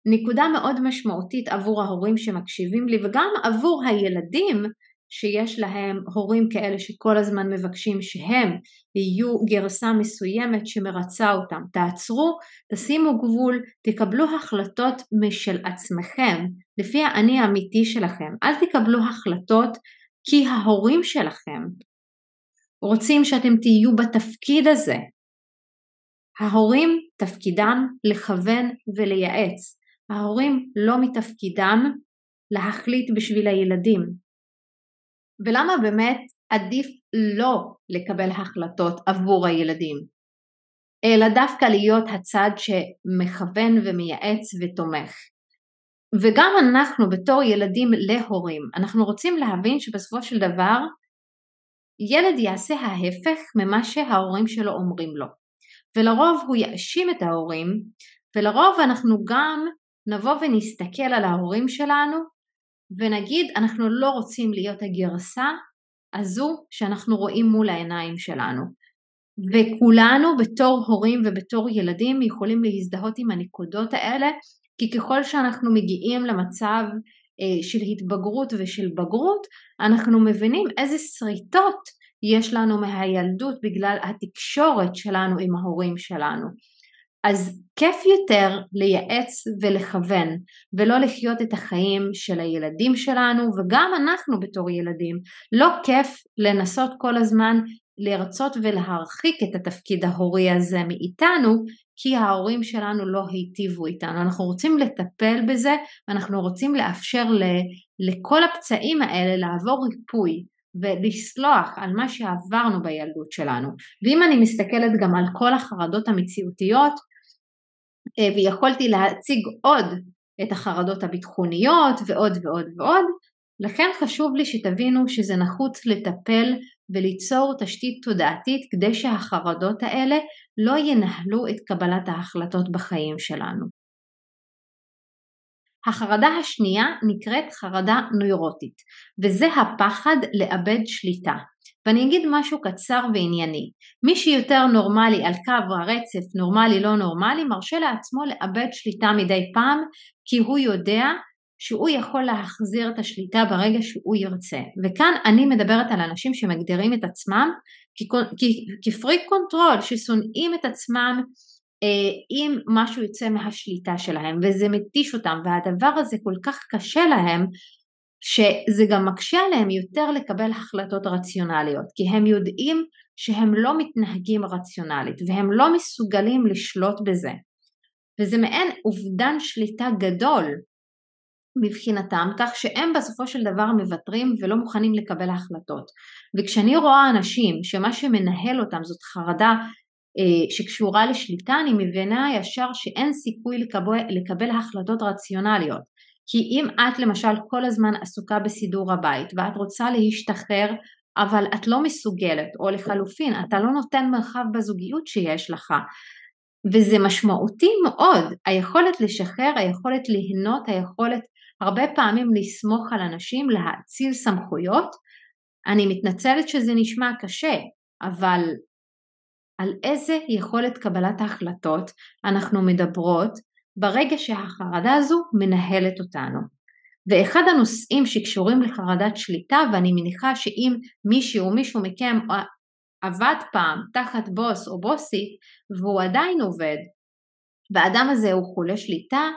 נקודה מאוד משמעותית עבור ההורים שמקשיבים לי וגם עבור הילדים שיש להם הורים כאלה שכל הזמן מבקשים שהם יהיו גרסה מסוימת שמרצה אותם. תעצרו, תשימו גבול, תקבלו החלטות משל עצמכם, לפי האני האמיתי שלכם. אל תקבלו החלטות כי ההורים שלכם רוצים שאתם תהיו בתפקיד הזה. ההורים תפקידם לכוון ולייעץ. ההורים לא מתפקידם להחליט בשביל הילדים. ולמה באמת עדיף לא לקבל החלטות עבור הילדים, אלא דווקא להיות הצד שמכוון ומייעץ ותומך. וגם אנחנו בתור ילדים להורים, אנחנו רוצים להבין שבסופו של דבר ילד יעשה ההפך ממה שההורים שלו אומרים לו. ולרוב הוא יאשים את ההורים, ולרוב אנחנו גם נבוא ונסתכל על ההורים שלנו ונגיד אנחנו לא רוצים להיות הגרסה הזו שאנחנו רואים מול העיניים שלנו. וכולנו בתור הורים ובתור ילדים יכולים להזדהות עם הנקודות האלה כי ככל שאנחנו מגיעים למצב אה, של התבגרות ושל בגרות אנחנו מבינים איזה שריטות יש לנו מהילדות בגלל התקשורת שלנו עם ההורים שלנו. אז כיף יותר לייעץ ולכוון ולא לחיות את החיים של הילדים שלנו וגם אנחנו בתור ילדים לא כיף לנסות כל הזמן לרצות ולהרחיק את התפקיד ההורי הזה מאיתנו כי ההורים שלנו לא היטיבו איתנו. אנחנו רוצים לטפל בזה ואנחנו רוצים לאפשר לכל הפצעים האלה לעבור ריפוי ולסלוח על מה שעברנו בילדות שלנו. ואם אני מסתכלת גם על כל החרדות המציאותיות ויכולתי להציג עוד את החרדות הביטחוניות ועוד ועוד ועוד, לכן חשוב לי שתבינו שזה נחוץ לטפל וליצור תשתית תודעתית כדי שהחרדות האלה לא ינהלו את קבלת ההחלטות בחיים שלנו. החרדה השנייה נקראת חרדה נוירוטית, וזה הפחד לאבד שליטה. ואני אגיד משהו קצר וענייני. מי שיותר נורמלי על קו הרצף נורמלי לא נורמלי מרשה לעצמו לאבד שליטה מדי פעם כי הוא יודע שהוא יכול להחזיר את השליטה ברגע שהוא ירצה. וכאן אני מדברת על אנשים שמגדירים את עצמם כ freak control, ששונאים את עצמם אה, אם משהו יוצא מהשליטה שלהם וזה מתיש אותם והדבר הזה כל כך קשה להם שזה גם מקשה עליהם יותר לקבל החלטות רציונליות, כי הם יודעים שהם לא מתנהגים רציונלית והם לא מסוגלים לשלוט בזה. וזה מעין אובדן שליטה גדול מבחינתם, כך שהם בסופו של דבר מוותרים ולא מוכנים לקבל החלטות. וכשאני רואה אנשים שמה שמנהל אותם זאת חרדה אה, שקשורה לשליטה, אני מבינה ישר שאין סיכוי לקבל, לקבל החלטות רציונליות. כי אם את למשל כל הזמן עסוקה בסידור הבית ואת רוצה להשתחרר אבל את לא מסוגלת או לחלופין אתה לא נותן מרחב בזוגיות שיש לך. וזה משמעותי מאוד היכולת לשחרר, היכולת ליהנות, היכולת הרבה פעמים לסמוך על אנשים, להאציל סמכויות. אני מתנצלת שזה נשמע קשה, אבל על איזה יכולת קבלת ההחלטות אנחנו מדברות ברגע שהחרדה הזו מנהלת אותנו. ואחד הנושאים שקשורים לחרדת שליטה, ואני מניחה שאם מישהו או מישהו מכם עבד פעם תחת בוס או בוסית והוא עדיין עובד, והאדם הזה הוא חולה שליטה,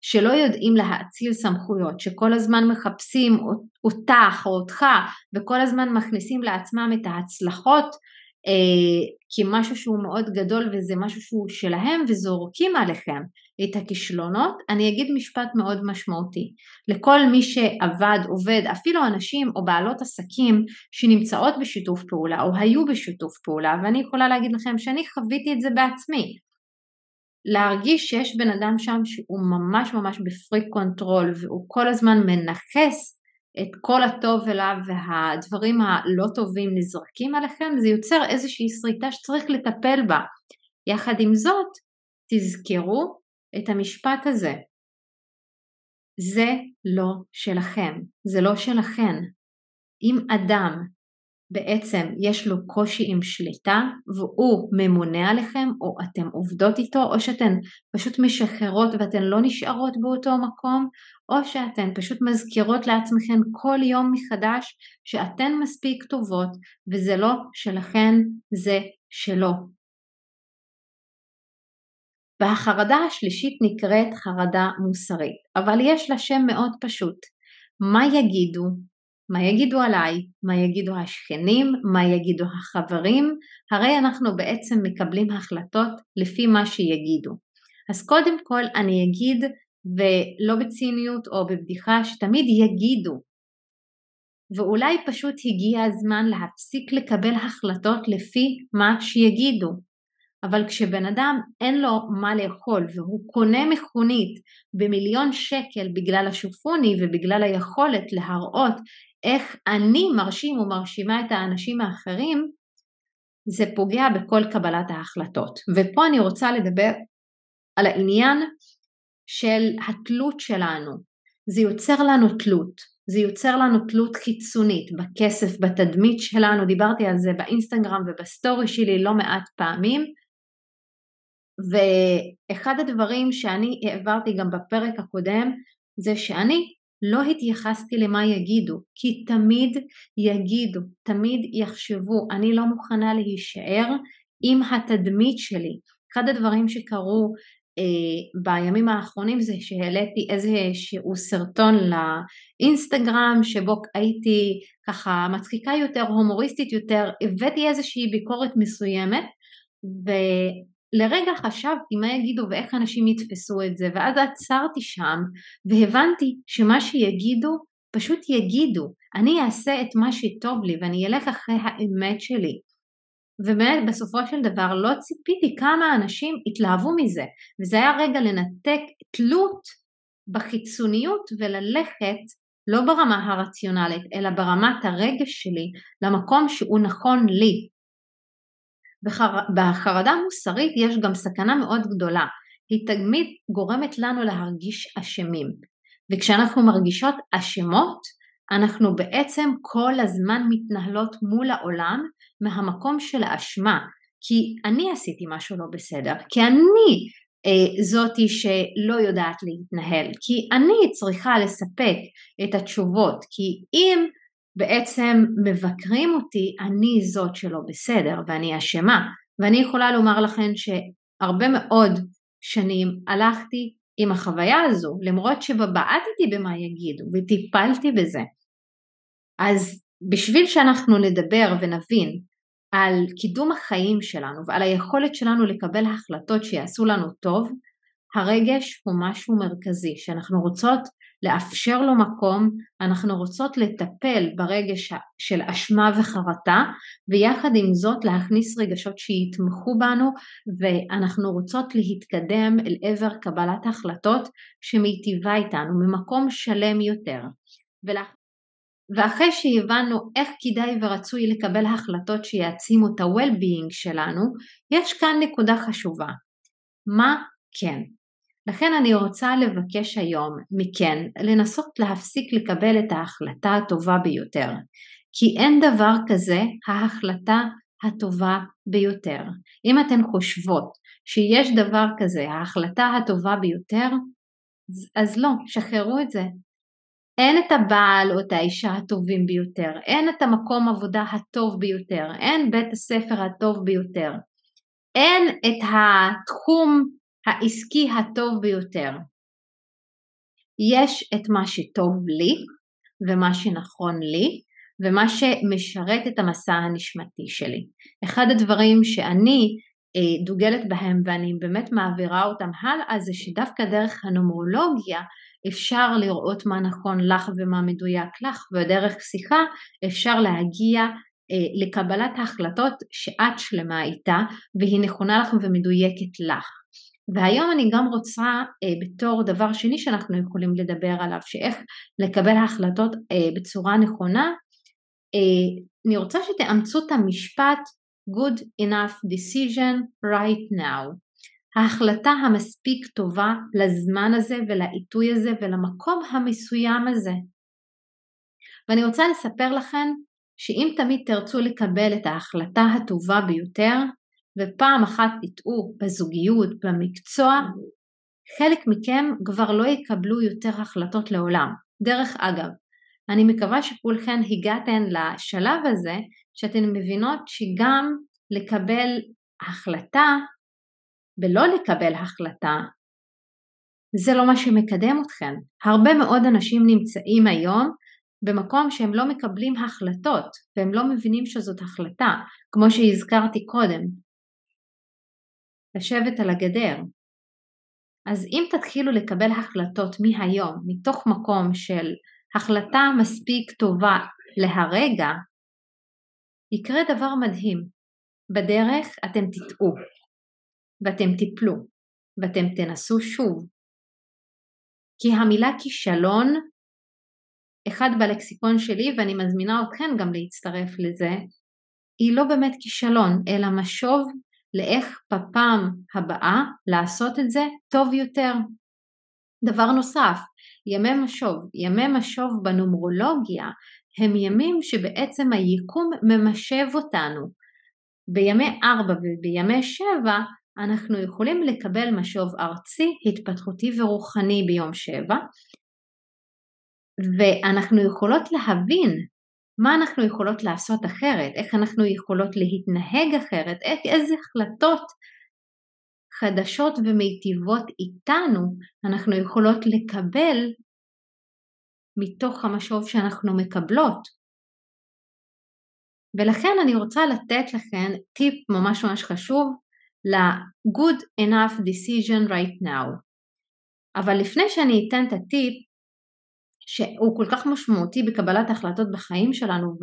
שלא יודעים להאציל סמכויות, שכל הזמן מחפשים אותך או אותך וכל הזמן מכניסים לעצמם את ההצלחות כמשהו שהוא מאוד גדול וזה משהו שהוא שלהם וזורקים עליכם את הכישלונות, אני אגיד משפט מאוד משמעותי. לכל מי שעבד, עובד, אפילו אנשים או בעלות עסקים שנמצאות בשיתוף פעולה או היו בשיתוף פעולה, ואני יכולה להגיד לכם שאני חוויתי את זה בעצמי. להרגיש שיש בן אדם שם שהוא ממש ממש ב freak control והוא כל הזמן מנכס את כל הטוב אליו והדברים הלא טובים נזרקים עליכם, זה יוצר איזושהי שריטה שצריך לטפל בה. יחד עם זאת, תזכרו את המשפט הזה. זה לא שלכם, זה לא שלכן. אם אדם בעצם יש לו קושי עם שליטה והוא ממונה עליכם או אתם עובדות איתו או שאתן פשוט משחררות ואתן לא נשארות באותו מקום או שאתן פשוט מזכירות לעצמכם כל יום מחדש שאתן מספיק טובות וזה לא שלכן זה שלו. והחרדה השלישית נקראת חרדה מוסרית אבל יש לה שם מאוד פשוט מה יגידו מה יגידו עליי, מה יגידו השכנים, מה יגידו החברים, הרי אנחנו בעצם מקבלים החלטות לפי מה שיגידו. אז קודם כל אני אגיד, ולא בציניות או בבדיחה, שתמיד יגידו. ואולי פשוט הגיע הזמן להפסיק לקבל החלטות לפי מה שיגידו. אבל כשבן אדם אין לו מה לאכול והוא קונה מכונית במיליון שקל בגלל השופוני ובגלל היכולת להראות איך אני מרשים ומרשימה את האנשים האחרים, זה פוגע בכל קבלת ההחלטות. ופה אני רוצה לדבר על העניין של התלות שלנו. זה יוצר לנו תלות, זה יוצר לנו תלות חיצונית בכסף, בתדמית שלנו, דיברתי על זה באינסטגרם ובסטורי שלי לא מעט פעמים, ואחד הדברים שאני העברתי גם בפרק הקודם זה שאני לא התייחסתי למה יגידו, כי תמיד יגידו, תמיד יחשבו, אני לא מוכנה להישאר עם התדמית שלי. אחד הדברים שקרו אה, בימים האחרונים זה שהעליתי איזשהו סרטון לאינסטגרם שבו הייתי ככה מצחיקה יותר, הומוריסטית יותר, הבאתי איזושהי ביקורת מסוימת לרגע חשבתי מה יגידו ואיך אנשים יתפסו את זה ואז עצרתי שם והבנתי שמה שיגידו פשוט יגידו. אני אעשה את מה שטוב לי ואני אלך אחרי האמת שלי. ובאמת בסופו של דבר לא ציפיתי כמה אנשים התלהבו מזה וזה היה רגע לנתק תלות בחיצוניות וללכת לא ברמה הרציונלית אלא ברמת הרגש שלי למקום שהוא נכון לי בחר... בחרדה מוסרית יש גם סכנה מאוד גדולה, היא תמיד גורמת לנו להרגיש אשמים, וכשאנחנו מרגישות אשמות אנחנו בעצם כל הזמן מתנהלות מול העולם מהמקום של האשמה, כי אני עשיתי משהו לא בסדר, כי אני אה, זאתי שלא יודעת להתנהל, כי אני צריכה לספק את התשובות, כי אם בעצם מבקרים אותי, אני זאת שלא בסדר ואני אשמה. ואני יכולה לומר לכם שהרבה מאוד שנים הלכתי עם החוויה הזו, למרות שבעטתי במה יגידו וטיפלתי בזה. אז בשביל שאנחנו נדבר ונבין על קידום החיים שלנו ועל היכולת שלנו לקבל החלטות שיעשו לנו טוב, הרגש הוא משהו מרכזי שאנחנו רוצות לאפשר לו מקום, אנחנו רוצות לטפל ברגש של אשמה וחרטה ויחד עם זאת להכניס רגשות שיתמכו בנו ואנחנו רוצות להתקדם אל עבר קבלת החלטות שמיטיבה איתנו ממקום שלם יותר. ואחרי שהבנו איך כדאי ורצוי לקבל החלטות שיעצימו את ה-well-being שלנו, יש כאן נקודה חשובה. מה כן? לכן אני רוצה לבקש היום מכן לנסות להפסיק לקבל את ההחלטה הטובה ביותר. כי אין דבר כזה ההחלטה הטובה ביותר. אם אתן חושבות שיש דבר כזה, ההחלטה הטובה ביותר, אז לא, שחררו את זה. אין את הבעל או את האישה הטובים ביותר, אין את המקום עבודה הטוב ביותר, אין בית הספר הטוב ביותר, אין את התחום העסקי הטוב ביותר. יש את מה שטוב לי ומה שנכון לי ומה שמשרת את המסע הנשמתי שלי. אחד הדברים שאני אה, דוגלת בהם ואני באמת מעבירה אותם הלאה זה שדווקא דרך הנומרולוגיה אפשר לראות מה נכון לך ומה מדויק לך ודרך שיחה אפשר להגיע אה, לקבלת החלטות שאת שלמה איתה והיא נכונה לך ומדויקת לך. והיום אני גם רוצה אה, בתור דבר שני שאנחנו יכולים לדבר עליו, שאיך לקבל החלטות אה, בצורה נכונה, אה, אני רוצה שתאמצו את המשפט good enough decision right now. ההחלטה המספיק טובה לזמן הזה ולעיתוי הזה ולמקום המסוים הזה. ואני רוצה לספר לכם שאם תמיד תרצו לקבל את ההחלטה הטובה ביותר, ופעם אחת תטעו בזוגיות, במקצוע, חלק מכם כבר לא יקבלו יותר החלטות לעולם. דרך אגב, אני מקווה שכולכן הגעתן לשלב הזה שאתן מבינות שגם לקבל החלטה ולא לקבל החלטה זה לא מה שמקדם אתכן. הרבה מאוד אנשים נמצאים היום במקום שהם לא מקבלים החלטות והם לא מבינים שזאת החלטה, כמו שהזכרתי קודם. לשבת על הגדר. אז אם תתחילו לקבל החלטות מהיום, מתוך מקום של החלטה מספיק טובה להרגע, יקרה דבר מדהים. בדרך אתם תטעו, ואתם תיפלו, ואתם תנסו שוב. כי המילה כישלון, אחד בלקסיקון שלי, ואני מזמינה אתכם גם להצטרף לזה, היא לא באמת כישלון, אלא משוב לאיך בפעם הבאה לעשות את זה טוב יותר. דבר נוסף, ימי משוב. ימי משוב בנומרולוגיה הם ימים שבעצם היקום ממשב אותנו. בימי ארבע ובימי שבע אנחנו יכולים לקבל משוב ארצי, התפתחותי ורוחני ביום שבע, ואנחנו יכולות להבין מה אנחנו יכולות לעשות אחרת, איך אנחנו יכולות להתנהג אחרת, איך, איזה החלטות חדשות ומיטיבות איתנו אנחנו יכולות לקבל מתוך המשוב שאנחנו מקבלות. ולכן אני רוצה לתת לכם טיפ ממש ממש חשוב ל-good enough decision right now. אבל לפני שאני אתן את הטיפ שהוא כל כך משמעותי בקבלת החלטות בחיים שלנו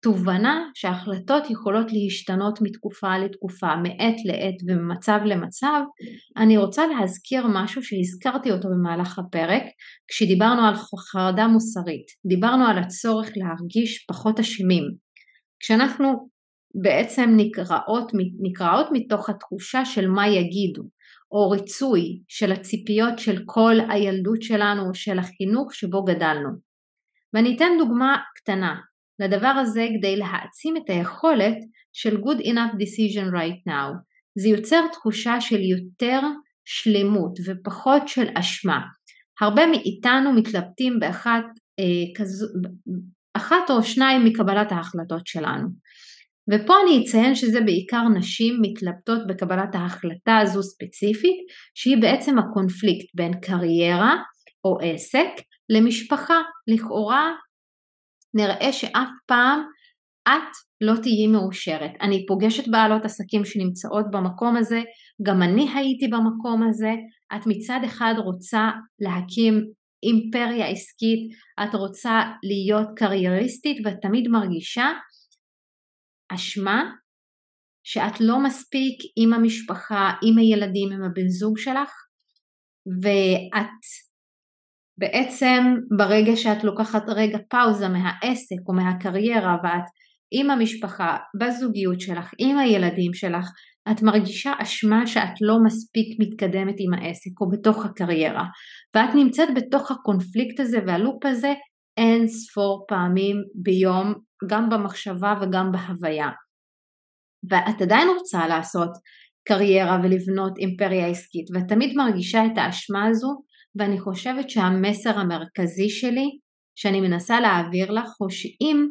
תובנה שההחלטות יכולות להשתנות מתקופה לתקופה, מעת לעת וממצב למצב, אני רוצה להזכיר משהו שהזכרתי אותו במהלך הפרק, כשדיברנו על חרדה מוסרית, דיברנו על הצורך להרגיש פחות אשמים. כשאנחנו בעצם נקראות, נקראות מתוך התחושה של מה יגידו, או ריצוי של הציפיות של כל הילדות שלנו של החינוך שבו גדלנו. ואני אתן דוגמה קטנה, לדבר הזה כדי להעצים את היכולת של good enough decision right now. זה יוצר תחושה של יותר שלמות ופחות של אשמה. הרבה מאיתנו מתלבטים באחת אה, כזו, אחת או שניים מקבלת ההחלטות שלנו. ופה אני אציין שזה בעיקר נשים מתלבטות בקבלת ההחלטה הזו ספציפית, שהיא בעצם הקונפליקט בין קריירה או עסק למשפחה. לכאורה נראה שאף פעם את לא תהיי מאושרת. אני פוגשת בעלות עסקים שנמצאות במקום הזה, גם אני הייתי במקום הזה. את מצד אחד רוצה להקים אימפריה עסקית, את רוצה להיות קרייריסטית ואת תמיד מרגישה אשמה שאת לא מספיק עם המשפחה, עם הילדים, עם הבן זוג שלך, ואת בעצם ברגע שאת לוקחת רגע פאוזה מהעסק או מהקריירה ואת עם המשפחה, בזוגיות שלך, עם הילדים שלך, את מרגישה אשמה שאת לא מספיק מתקדמת עם העסק או בתוך הקריירה. ואת נמצאת בתוך הקונפליקט הזה והלופ הזה אין ספור פעמים ביום, גם במחשבה וגם בהוויה. ואת עדיין רוצה לעשות קריירה ולבנות אימפריה עסקית, ואת תמיד מרגישה את האשמה הזו, ואני חושבת שהמסר המרכזי שלי, שאני מנסה להעביר לך, הוא שאם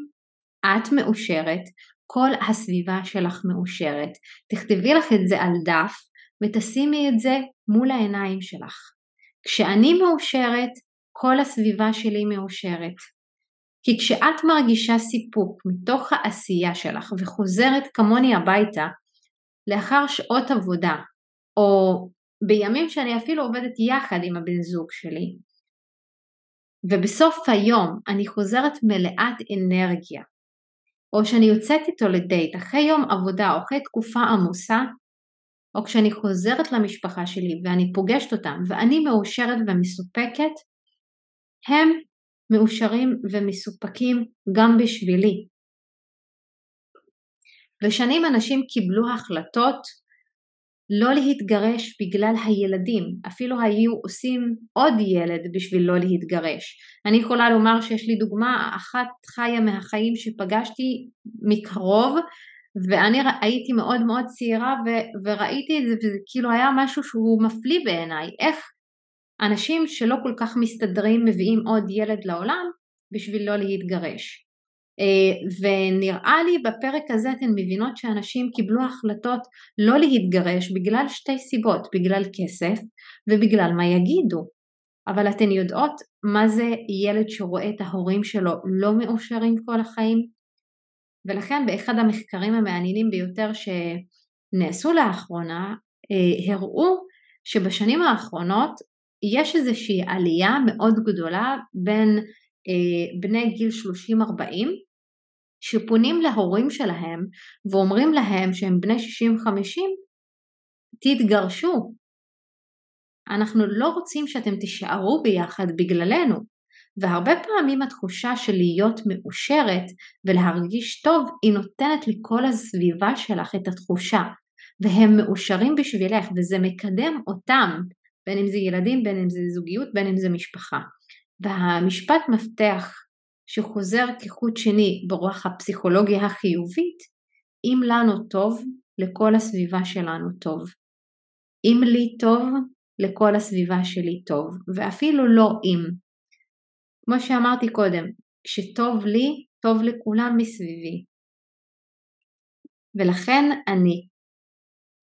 את מאושרת, כל הסביבה שלך מאושרת. תכתבי לך את זה על דף ותשימי את זה מול העיניים שלך. כשאני מאושרת, כל הסביבה שלי מאושרת. כי כשאת מרגישה סיפוק מתוך העשייה שלך וחוזרת כמוני הביתה לאחר שעות עבודה, או בימים שאני אפילו עובדת יחד עם הבן זוג שלי, ובסוף היום אני חוזרת מלאת אנרגיה, או שאני יוצאת איתו לדייט אחרי יום עבודה או אחרי תקופה עמוסה, או כשאני חוזרת למשפחה שלי ואני פוגשת אותם ואני מאושרת ומסופקת, הם מאושרים ומסופקים גם בשבילי. ושנים אנשים קיבלו החלטות לא להתגרש בגלל הילדים, אפילו היו עושים עוד ילד בשביל לא להתגרש. אני יכולה לומר שיש לי דוגמה אחת חיה מהחיים שפגשתי מקרוב ואני הייתי מאוד מאוד צעירה ו- וראיתי את זה וזה כאילו היה משהו שהוא מפליא בעיניי, איך אנשים שלא כל כך מסתדרים מביאים עוד ילד לעולם בשביל לא להתגרש. אה, ונראה לי בפרק הזה אתן מבינות שאנשים קיבלו החלטות לא להתגרש בגלל שתי סיבות, בגלל כסף ובגלל מה יגידו. אבל אתן יודעות מה זה ילד שרואה את ההורים שלו לא מאושרים כל החיים? ולכן באחד המחקרים המעניינים ביותר שנעשו לאחרונה אה, הראו שבשנים האחרונות יש איזושהי עלייה מאוד גדולה בין אה, בני גיל 30-40 שפונים להורים שלהם ואומרים להם שהם בני 60-50 תתגרשו. אנחנו לא רוצים שאתם תישארו ביחד בגללנו. והרבה פעמים התחושה של להיות מאושרת ולהרגיש טוב היא נותנת לכל הסביבה שלך את התחושה והם מאושרים בשבילך וזה מקדם אותם בין אם זה ילדים, בין אם זה זוגיות, בין אם זה משפחה. והמשפט מפתח שחוזר כחוט שני ברוח הפסיכולוגיה החיובית, אם לנו טוב, לכל הסביבה שלנו טוב. אם לי טוב, לכל הסביבה שלי טוב, ואפילו לא אם. כמו שאמרתי קודם, כשטוב לי, טוב לכולם מסביבי. ולכן אני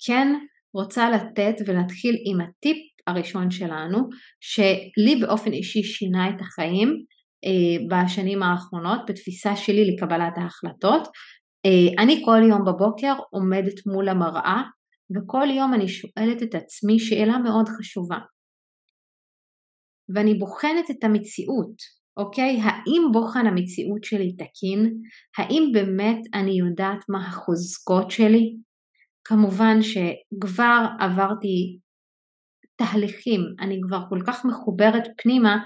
כן רוצה לתת ולהתחיל עם הטיפ הראשון שלנו, שלי באופן אישי שינה את החיים אה, בשנים האחרונות בתפיסה שלי לקבלת ההחלטות. אה, אני כל יום בבוקר עומדת מול המראה וכל יום אני שואלת את עצמי שאלה מאוד חשובה. ואני בוחנת את המציאות, אוקיי? האם בוחן המציאות שלי תקין? האם באמת אני יודעת מה החוזקות שלי? כמובן שכבר עברתי תהליכים, אני כבר כל כך מחוברת פנימה,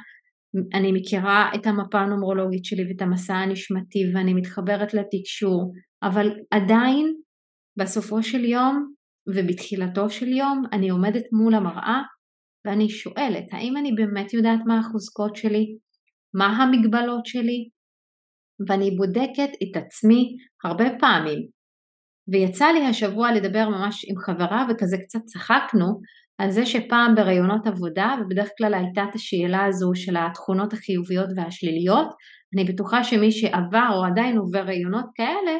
אני מכירה את המפה הנומרולוגית שלי ואת המסע הנשמתי ואני מתחברת לתקשור, אבל עדיין בסופו של יום ובתחילתו של יום אני עומדת מול המראה ואני שואלת האם אני באמת יודעת מה החוזקות שלי, מה המגבלות שלי, ואני בודקת את עצמי הרבה פעמים. ויצא לי השבוע לדבר ממש עם חברה וכזה קצת צחקנו על זה שפעם בראיונות עבודה, ובדרך כלל הייתה את השאלה הזו של התכונות החיוביות והשליליות, אני בטוחה שמי שעבר או עדיין עובר ראיונות כאלה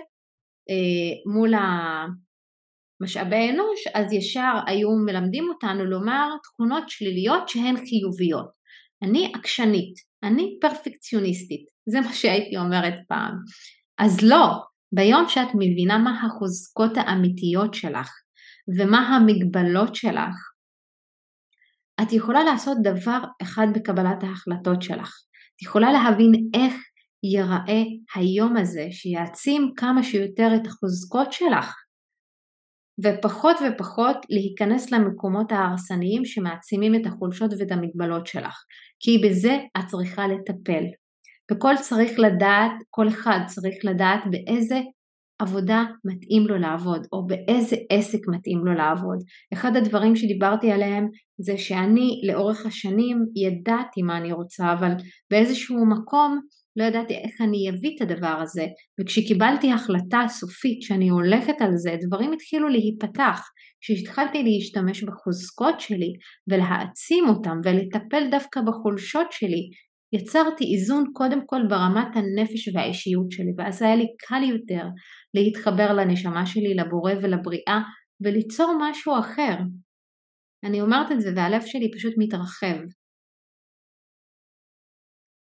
אה, מול המשאבי אנוש, אז ישר היו מלמדים אותנו לומר תכונות שליליות שהן חיוביות. אני עקשנית, אני פרפקציוניסטית, זה מה שהייתי אומרת פעם. אז לא, ביום שאת מבינה מה החוזקות האמיתיות שלך ומה המגבלות שלך, את יכולה לעשות דבר אחד בקבלת ההחלטות שלך. את יכולה להבין איך ייראה היום הזה שיעצים כמה שיותר את החוזקות שלך ופחות ופחות להיכנס למקומות ההרסניים שמעצימים את החולשות ואת המגבלות שלך כי בזה את צריכה לטפל. וכל צריך לדעת, כל אחד צריך לדעת באיזה עבודה מתאים לו לעבוד, או באיזה עסק מתאים לו לעבוד. אחד הדברים שדיברתי עליהם זה שאני לאורך השנים ידעתי מה אני רוצה, אבל באיזשהו מקום לא ידעתי איך אני אביא את הדבר הזה, וכשקיבלתי החלטה סופית שאני הולכת על זה, דברים התחילו להיפתח. כשהתחלתי להשתמש בחוזקות שלי ולהעצים אותם ולטפל דווקא בחולשות שלי, יצרתי איזון קודם כל ברמת הנפש והאישיות שלי, ואז היה לי קל יותר להתחבר לנשמה שלי, לבורא ולבריאה, וליצור משהו אחר. אני אומרת את זה והלב שלי פשוט מתרחב.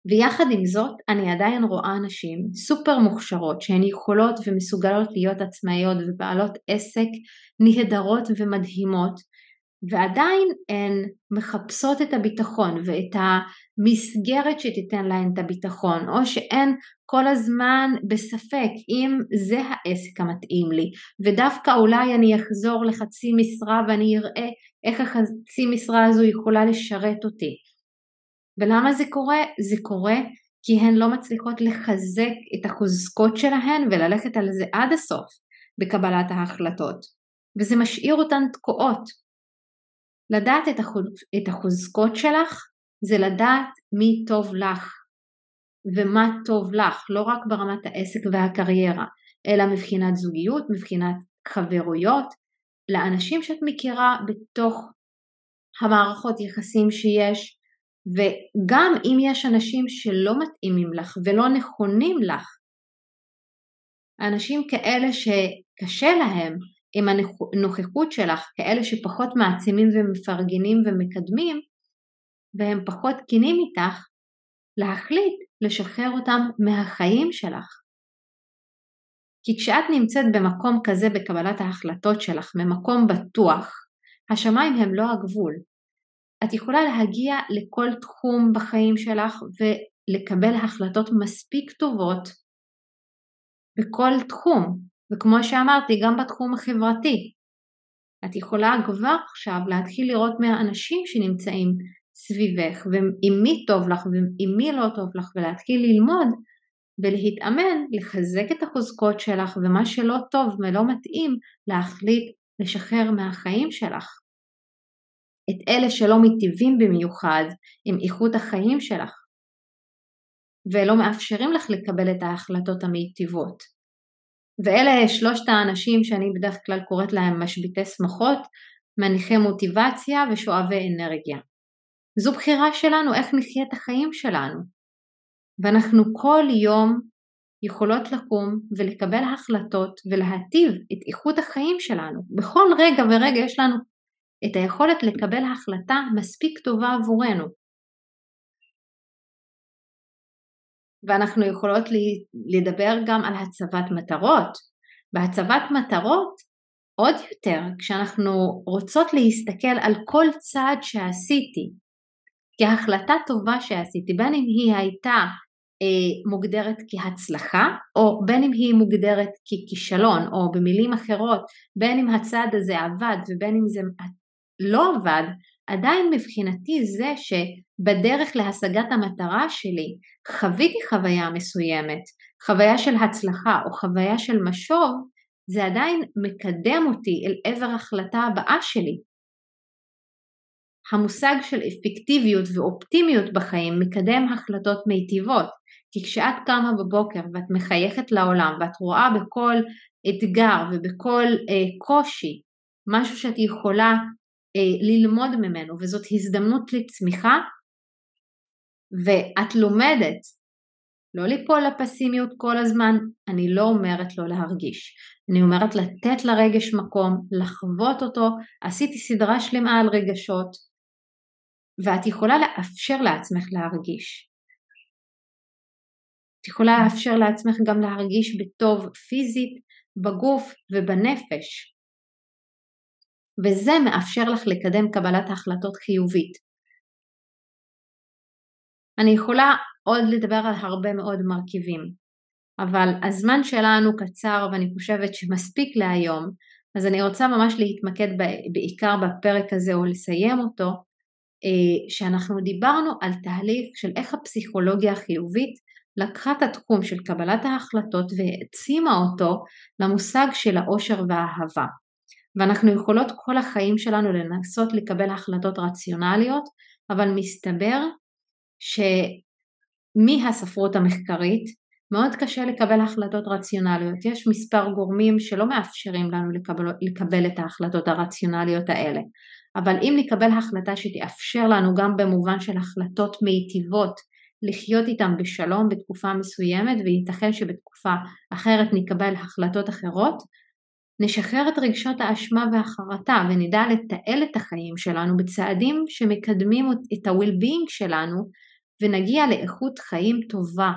ויחד עם זאת אני עדיין רואה נשים סופר מוכשרות שהן יכולות ומסוגלות להיות עצמאיות ובעלות עסק נהדרות ומדהימות ועדיין הן מחפשות את הביטחון ואת המסגרת שתיתן להן את הביטחון או שהן כל הזמן בספק אם זה העסק המתאים לי ודווקא אולי אני אחזור לחצי משרה ואני אראה איך החצי משרה הזו יכולה לשרת אותי ולמה זה קורה? זה קורה כי הן לא מצליחות לחזק את החוזקות שלהן וללכת על זה עד הסוף בקבלת ההחלטות וזה משאיר אותן תקועות. לדעת. את החוזקות שלך זה לדעת מי טוב לך ומה טוב לך, לא רק ברמת העסק והקריירה, אלא מבחינת זוגיות, מבחינת חברויות, לאנשים שאת מכירה בתוך המערכות יחסים שיש, וגם אם יש אנשים שלא מתאימים לך ולא נכונים לך, אנשים כאלה שקשה להם עם הנוכחות שלך, כאלה שפחות מעצימים ומפרגנים ומקדמים, והם פחות כנים איתך, להחליט לשחרר אותם מהחיים שלך. כי כשאת נמצאת במקום כזה בקבלת ההחלטות שלך, ממקום בטוח, השמיים הם לא הגבול, את יכולה להגיע לכל תחום בחיים שלך ולקבל החלטות מספיק טובות בכל תחום, וכמו שאמרתי, גם בתחום החברתי. את יכולה כבר עכשיו להתחיל לראות מהאנשים שנמצאים סביבך, ועם מי טוב לך ועם מי לא טוב לך, ולהתחיל ללמוד ולהתאמן, לחזק את החוזקות שלך, ומה שלא טוב ולא מתאים, להחליט לשחרר מהחיים שלך. את אלה שלא מיטיבים במיוחד עם איכות החיים שלך ולא מאפשרים לך לקבל את ההחלטות המיטיבות. ואלה שלושת האנשים שאני בדרך כלל קוראת להם משביתי שמחות, מניחי מוטיבציה ושואבי אנרגיה. זו בחירה שלנו איך נחיה את החיים שלנו. ואנחנו כל יום יכולות לקום ולקבל החלטות ולהטיב את איכות החיים שלנו. בכל רגע ורגע יש לנו את היכולת לקבל החלטה מספיק טובה עבורנו. ואנחנו יכולות לדבר גם על הצבת מטרות. בהצבת מטרות עוד יותר כשאנחנו רוצות להסתכל על כל צעד שעשיתי כהחלטה טובה שעשיתי, בין אם היא הייתה אה, מוגדרת כהצלחה או בין אם היא מוגדרת ככישלון או במילים אחרות בין אם הצעד הזה עבד ובין אם זה לא עבד, עדיין מבחינתי זה שבדרך להשגת המטרה שלי חוויתי חוויה מסוימת, חוויה של הצלחה או חוויה של משוב, זה עדיין מקדם אותי אל עבר ההחלטה הבאה שלי. המושג של אפקטיביות ואופטימיות בחיים מקדם החלטות מיטיבות, כי כשאת קמה בבוקר ואת מחייכת לעולם ואת רואה בכל אתגר ובכל אה, קושי משהו שאת יכולה אה, ללמוד ממנו וזאת הזדמנות לצמיחה ואת לומדת לא ליפול לפסימיות כל הזמן, אני לא אומרת לא להרגיש, אני אומרת לתת לרגש מקום, לחוות אותו, עשיתי סדרה שלמה על רגשות ואת יכולה לאפשר לעצמך להרגיש. את יכולה לאפשר לעצמך גם להרגיש בטוב פיזית, בגוף ובנפש. וזה מאפשר לך לקדם קבלת החלטות חיובית. אני יכולה עוד לדבר על הרבה מאוד מרכיבים, אבל הזמן שלנו קצר ואני חושבת שמספיק להיום, אז אני רוצה ממש להתמקד בעיקר בפרק הזה או לסיים אותו, שאנחנו דיברנו על תהליך של איך הפסיכולוגיה החיובית לקחה את התחום של קבלת ההחלטות והעצימה אותו למושג של האושר והאהבה. ואנחנו יכולות כל החיים שלנו לנסות לקבל החלטות רציונליות, אבל מסתבר מהספרות המחקרית, מאוד קשה לקבל החלטות רציונליות. יש מספר גורמים שלא מאפשרים לנו לקבל, לקבל את ההחלטות הרציונליות האלה. אבל אם נקבל החלטה שתאפשר לנו גם במובן של החלטות מיטיבות לחיות איתם בשלום בתקופה מסוימת וייתכן שבתקופה אחרת נקבל החלטות אחרות, נשחרר את רגשות האשמה והחרטה ונדע לתעל את החיים שלנו בצעדים שמקדמים את ה-well-being שלנו ונגיע לאיכות חיים טובה.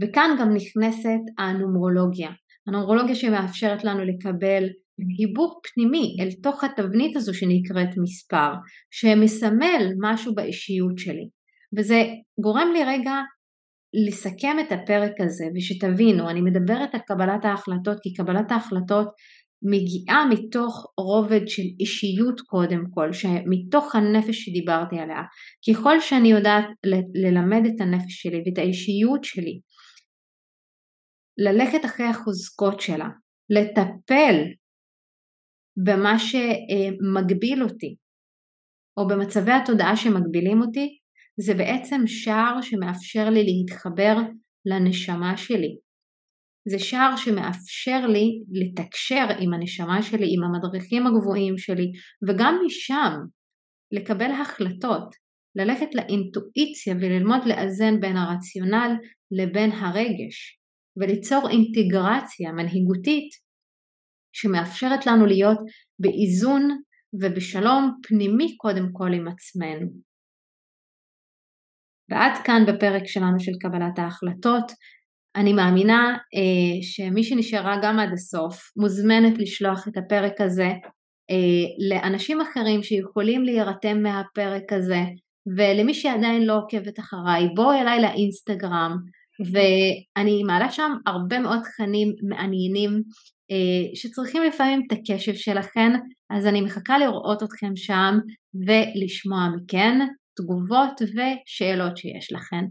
וכאן גם נכנסת הנומרולוגיה. הנומרולוגיה שמאפשרת לנו לקבל חיבור פנימי אל תוך התבנית הזו שנקראת מספר, שמסמל משהו באישיות שלי. וזה גורם לי רגע לסכם את הפרק הזה ושתבינו, אני מדברת על קבלת ההחלטות כי קבלת ההחלטות מגיעה מתוך רובד של אישיות קודם כל, מתוך הנפש שדיברתי עליה. ככל שאני יודעת ללמד את הנפש שלי ואת האישיות שלי, ללכת אחרי החוזקות שלה, לטפל במה שמגביל אותי, או במצבי התודעה שמגבילים אותי, זה בעצם שער שמאפשר לי להתחבר לנשמה שלי. זה שער שמאפשר לי לתקשר עם הנשמה שלי, עם המדריכים הגבוהים שלי, וגם משם לקבל החלטות, ללכת לאינטואיציה וללמוד לאזן בין הרציונל לבין הרגש, וליצור אינטגרציה מנהיגותית שמאפשרת לנו להיות באיזון ובשלום פנימי קודם כל עם עצמנו. ועד כאן בפרק שלנו של קבלת ההחלטות. אני מאמינה אה, שמי שנשארה גם עד הסוף מוזמנת לשלוח את הפרק הזה אה, לאנשים אחרים שיכולים להירתם מהפרק הזה ולמי שעדיין לא עוקבת אחריי בואו אליי לאינסטגרם ואני מעלה שם הרבה מאוד תכנים מעניינים שצריכים לפעמים את הקשב שלכם, אז אני מחכה לראות אתכם שם ולשמוע מכן תגובות ושאלות שיש לכם.